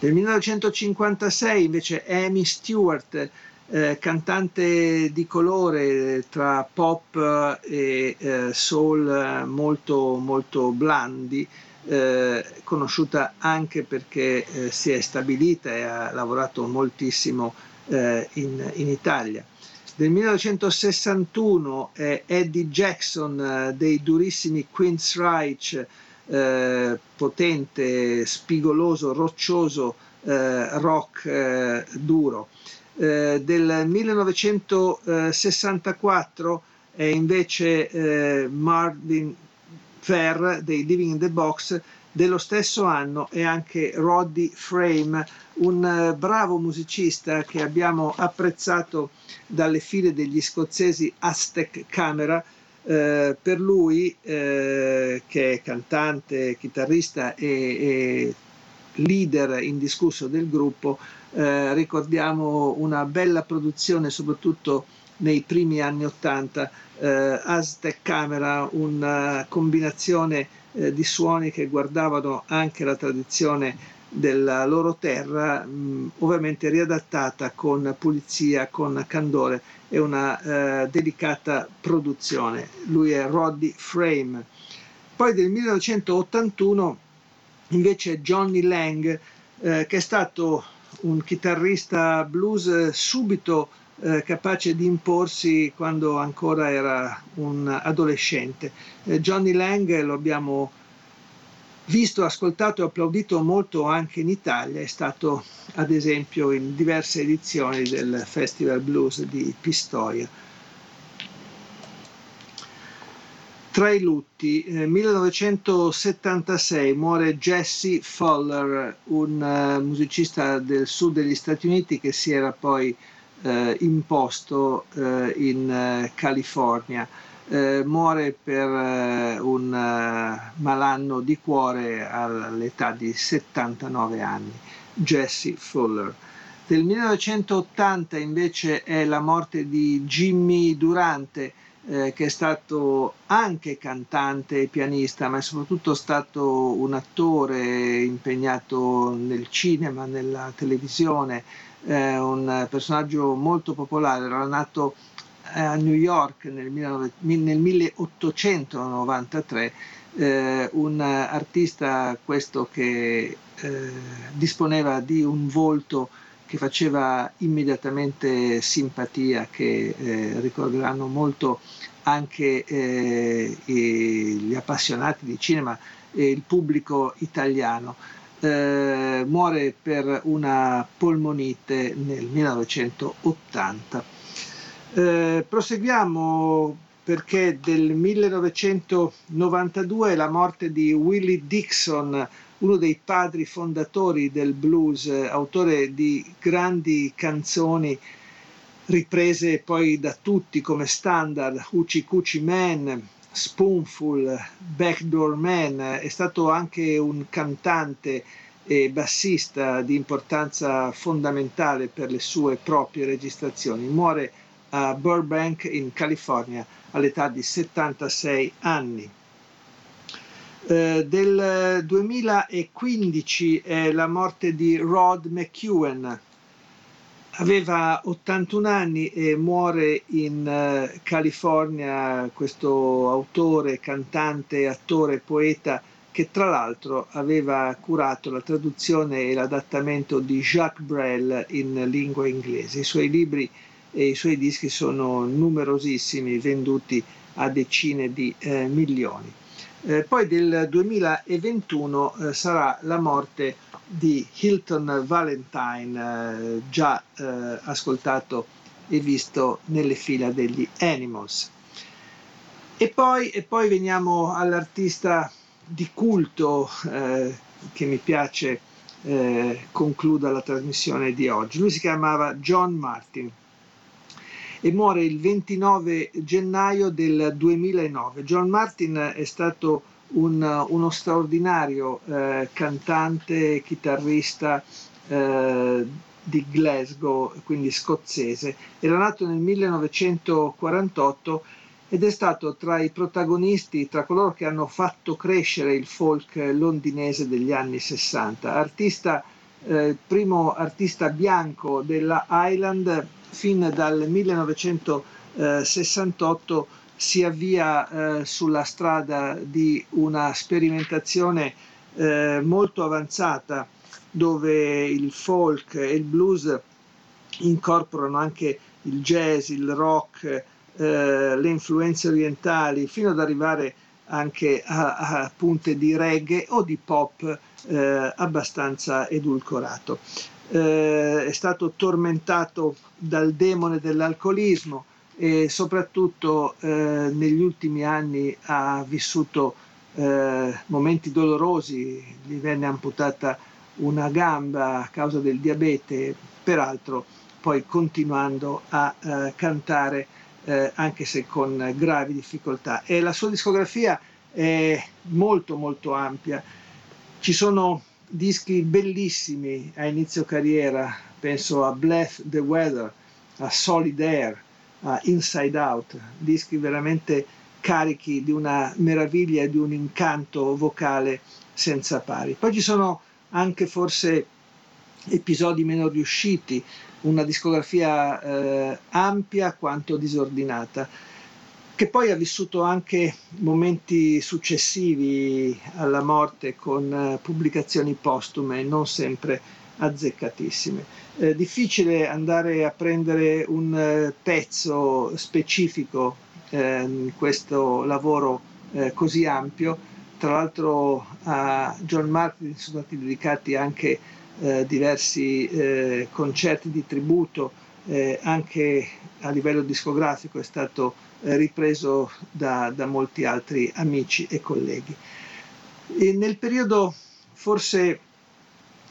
Nel 1956 invece Amy Stewart, eh, cantante di colore tra pop e eh, soul molto, molto blandi, eh, conosciuta anche perché eh, si è stabilita e ha lavorato moltissimo eh, in, in, Italia. Del 1961 è Eddie Jackson eh, dei durissimi Queen's Reich, eh, potente, spigoloso, roccioso eh, rock duro. Del 1964 è invece Marvin Fair dei Living in the Box dello stesso anno e anche Roddy Frame, un eh, bravo musicista che abbiamo apprezzato dalle file degli scozzesi Aztec Camera. Eh, per lui, eh, che è cantante, chitarrista e, e leader indiscusso del gruppo, eh, ricordiamo una bella produzione, soprattutto nei primi anni Ottanta, eh, Aztec Camera, una combinazione eh, di suoni che guardavano anche la tradizione della loro terra, mh, ovviamente riadattata con pulizia, con candore e una eh, delicata produzione. Lui è Roddy Frame. Poi del 1981 invece Johnny Lang, eh, che è stato un chitarrista blues subito eh, capace di imporsi quando ancora era un adolescente. Eh, Johnny Lang lo abbiamo visto, ascoltato e applaudito molto anche in Italia, è stato ad esempio in diverse edizioni del Festival Blues di Pistoia. Tra i lutti, eh, 1976 muore Jesse Fuller, un uh, musicista del sud degli Stati Uniti che si era poi eh, imposto eh, in eh, California. Eh, muore per eh, un malanno di cuore all'età di 79 anni, Jesse Fuller. Del 1980 invece è la morte di Jimmy Durante, eh, che è stato anche cantante e pianista, ma è soprattutto stato un attore impegnato nel cinema, nella televisione, eh, un personaggio molto popolare, era nato eh, a New York nel, 19, nel 1893, eh, un artista questo che eh, disponeva di un volto che faceva immediatamente simpatia, che eh, ricorderanno molto anche eh, gli appassionati di cinema e il pubblico italiano eh, muore per una polmonite nel 1980. Eh, proseguiamo perché del 1992 la morte di Willie Dixon, uno dei padri fondatori del blues, autore di grandi canzoni riprese poi da tutti come standard, Hoochie Coochie Man, Spoonful, Backdoor Man, è stato anche un cantante e bassista di importanza fondamentale per le sue proprie registrazioni. Muore a Burbank in California all'età di 76 anni. Eh, del 2015 è la morte di Rod McEwen, aveva 81 anni e muore in uh, California questo autore, cantante, attore, poeta che tra l'altro aveva curato la traduzione e l'adattamento di Jacques Brel in lingua inglese. I suoi libri e i suoi dischi sono numerosissimi, venduti a decine di eh, milioni. Eh, poi del 2021 eh, sarà la morte di Hilton Valentine, eh, già eh, ascoltato e visto nelle fila degli Animals. E poi, e poi veniamo all'artista di culto eh, che mi piace eh, concluda la trasmissione di oggi. Lui si chiamava John Martin e muore il 29 gennaio del 2009. John Martin è stato un, uno straordinario eh, cantante, chitarrista eh, di Glasgow, quindi scozzese. Era nato nel 1948 ed è stato tra i protagonisti, tra coloro che hanno fatto crescere il folk londinese degli anni 60. Artista, eh, primo artista bianco della Island, fin dal 1968 si avvia eh, sulla strada di una sperimentazione eh, molto avanzata dove il folk e il blues incorporano anche il jazz, il rock, eh, le influenze orientali, fino ad arrivare anche a, a punte di reggae o di pop eh, abbastanza edulcorato. Eh, è stato tormentato dal demone dell'alcolismo e soprattutto eh, negli ultimi anni ha vissuto eh, momenti dolorosi, gli venne amputata una gamba a causa del diabete, peraltro poi continuando a eh, cantare eh, anche se con gravi difficoltà. E la sua discografia è molto molto ampia. Ci sono dischi bellissimi a inizio carriera, penso a Bless the Weather, a Solid Air, a Inside Out, dischi veramente carichi di una meraviglia e di un incanto vocale senza pari. Poi ci sono anche forse episodi meno riusciti, una discografia eh, ampia quanto disordinata, che poi ha vissuto anche momenti successivi alla morte con eh, pubblicazioni postume non sempre azzeccatissime. Eh, difficile andare a prendere un eh, pezzo specifico in questo lavoro eh, così ampio, tra l'altro a John Martin sono stati dedicati anche diversi concerti di tributo, anche a livello discografico è stato ripreso da, da, molti altri amici e colleghi. E nel periodo forse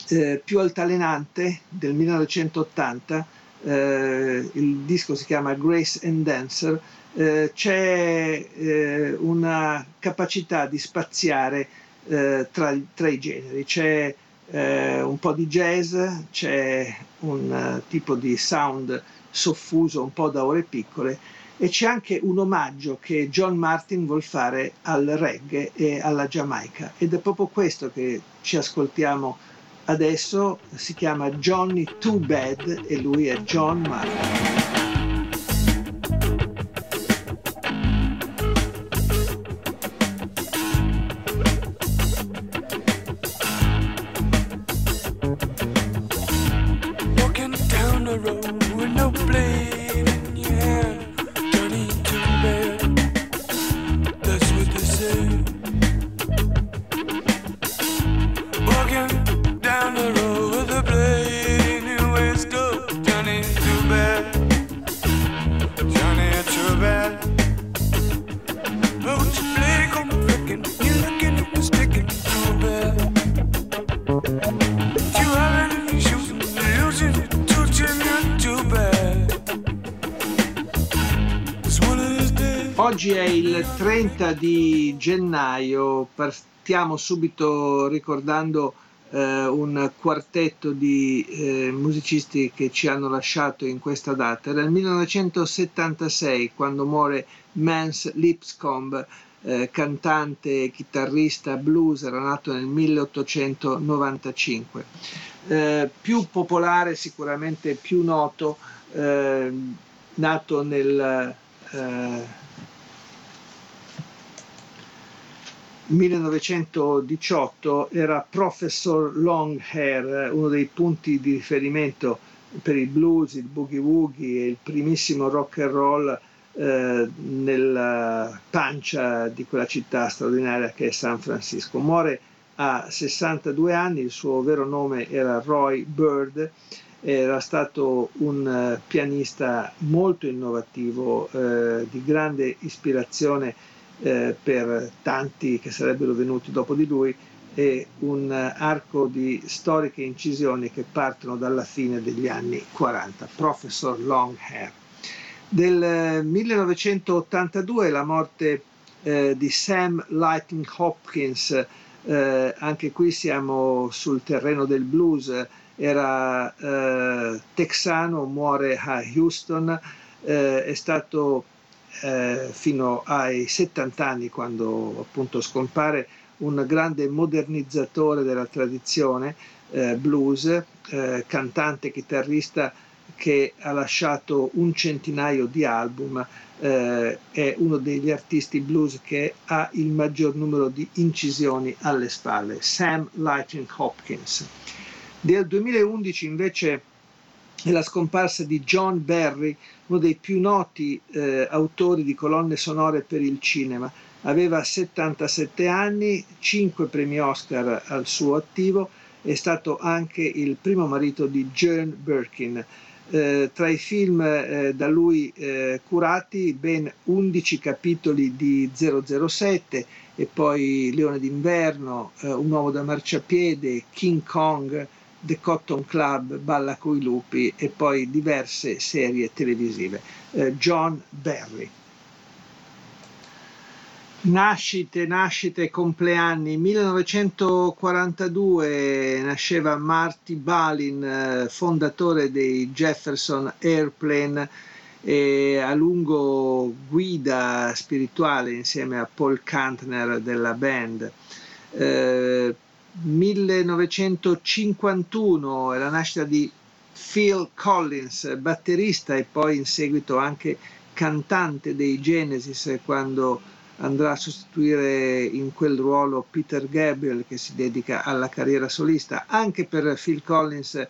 eh, più altalenante del 1980, eh, il disco si chiama Grace and Dancer, eh, c'è eh, una capacità di spaziare eh, tra, tra, i generi, c'è eh, un po' di jazz, c'è un tipo di sound soffuso un po' da ore piccole e c'è anche un omaggio che John Martin vuol fare al reggae e alla Giamaica ed è proprio questo che ci ascoltiamo adesso, si chiama Johnny Too Bad e lui è John Martin. 30 di gennaio, partiamo subito ricordando eh, un quartetto di eh, musicisti che ci hanno lasciato in questa data. Era il 1976 quando muore Mance Lipscomb, eh, cantante e chitarrista blues, era nato nel 1895. Eh, più popolare, sicuramente più noto, eh, nato nel 1918 era Professor Longhair, uno dei punti di riferimento per il blues, il boogie woogie e il primissimo rock and roll eh, nella pancia di quella città straordinaria che è San Francisco. Muore a 62 anni, il suo vero nome era Roy Bird, era stato un uh, pianista molto innovativo, eh, di grande ispirazione eh, per tanti che sarebbero venuti dopo di lui e un arco di storiche incisioni che partono dalla fine degli anni 40. Professor Longhair. Del 1982 la morte eh, di Sam Lightning Hopkins, eh, anche qui siamo sul terreno del blues, era eh, texano, muore a Houston, eh, è stato eh, fino ai 70 anni quando appunto scompare un grande modernizzatore della tradizione eh, blues, eh, cantante, chitarrista che ha lasciato un centinaio di album, eh, è uno degli artisti blues che ha il maggior numero di incisioni alle spalle, Sam Lightning Hopkins. Del 2011 invece è la scomparsa di John Barry, uno dei più noti eh, autori di colonne sonore per il cinema. Aveva 77 anni, 5 premi Oscar al suo attivo, è stato anche il primo marito di Jane Birkin. Eh, tra i film eh, da lui eh, curati ben 11 capitoli di 007 e poi Leone d'inverno, eh, Un uomo da marciapiede, King Kong, The Cotton Club, Balla coi lupi e poi diverse serie televisive. Eh, John Barry. Nascite, nascite, compleanni. 1942 nasceva Marty Balin, eh, fondatore dei Jefferson Airplane e a lungo guida spirituale insieme a Paul Kantner della band. Eh, 1951 è la nascita di Phil Collins, batterista e poi in seguito anche cantante dei Genesis quando andrà a sostituire in quel ruolo Peter Gabriel che si dedica alla carriera solista. Anche per Phil Collins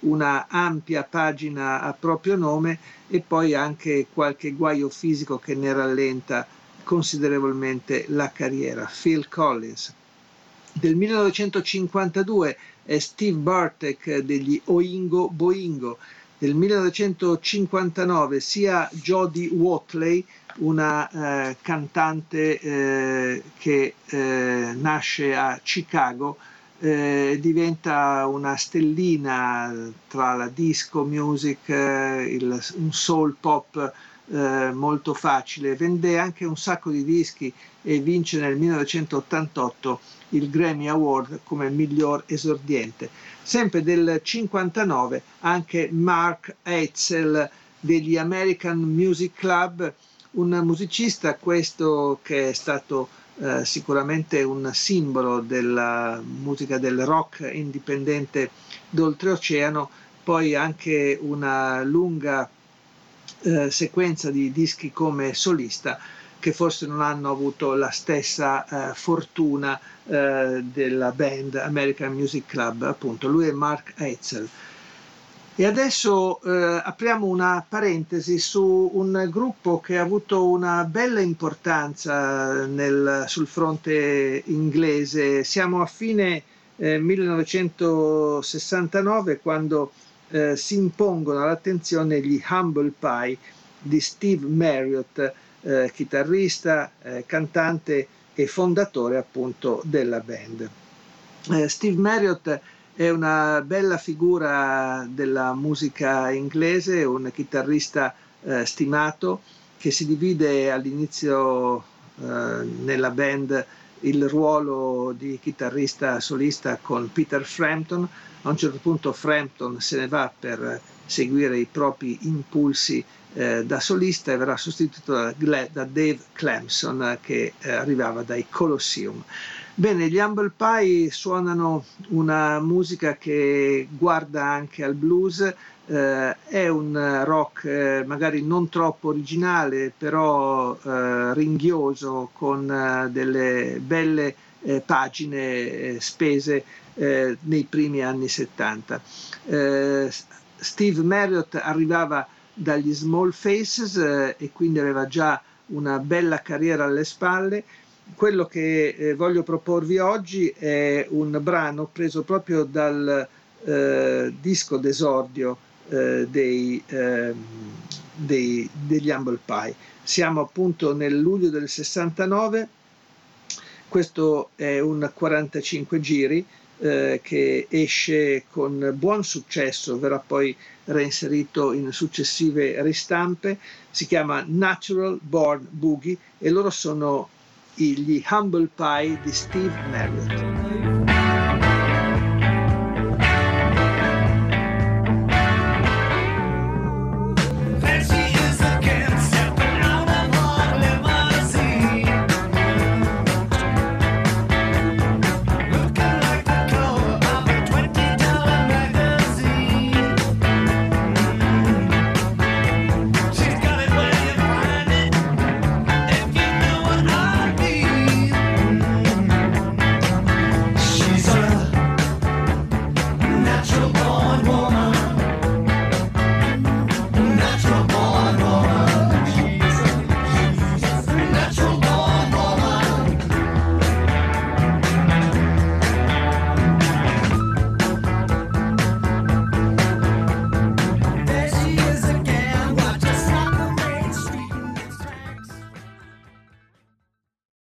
una ampia pagina a proprio nome e poi anche qualche guaio fisico che ne rallenta considerevolmente la carriera. Phil Collins. Del 1952 è Steve Bartek degli Oingo Boingo. Del 1959 sia Jodie Watley una eh, cantante eh, che eh, nasce a Chicago, eh, diventa una stellina tra la disco music, eh, il, un soul pop eh, molto facile, vende anche un sacco di dischi e vince nel 1988 il Grammy Award come miglior esordiente. Sempre del 59 anche Mark Eitzel degli American Music Club un musicista questo che è stato eh, sicuramente un simbolo della musica del rock indipendente d'oltreoceano, poi anche una lunga eh, sequenza di dischi come solista che forse non hanno avuto la stessa eh, fortuna eh, della band American Music Club, appunto. Lui è Mark Eitzel. E adesso eh, apriamo una parentesi su un gruppo che ha avuto una bella importanza nel, sul fronte inglese. Siamo a fine eh, 1969 quando eh, si impongono all'attenzione gli Humble Pie di Steve Marriott, eh, chitarrista, eh, cantante e fondatore appunto della band. Eh, Steve Marriott è una bella figura della musica inglese, un chitarrista eh, stimato che si divide all'inizio eh, nella band il ruolo di chitarrista solista con Peter Frampton. A un certo punto Frampton se ne va per seguire i propri impulsi eh, da solista e verrà sostituito da, da Dave Clemson che eh, arrivava dai Colosseum. Bene, gli Humble Pie suonano una musica che guarda anche al blues, eh, è un rock eh, magari non troppo originale, però eh, ringhioso con delle belle pagine spese nei primi anni 70. Steve Marriott arrivava dagli Small Faces eh, e quindi aveva già una bella carriera alle spalle. Quello che eh, voglio proporvi oggi è un brano preso proprio dal eh, disco d'esordio eh, dei, ehm, dei, degli Humble Pie. Siamo appunto nel luglio del 69, questo è un 45 giri eh, che esce con buon successo, verrà poi reinserito in successive ristampe, si chiama Natural Born Boogie e loro sono gli Humble Pie di Steve Marriott.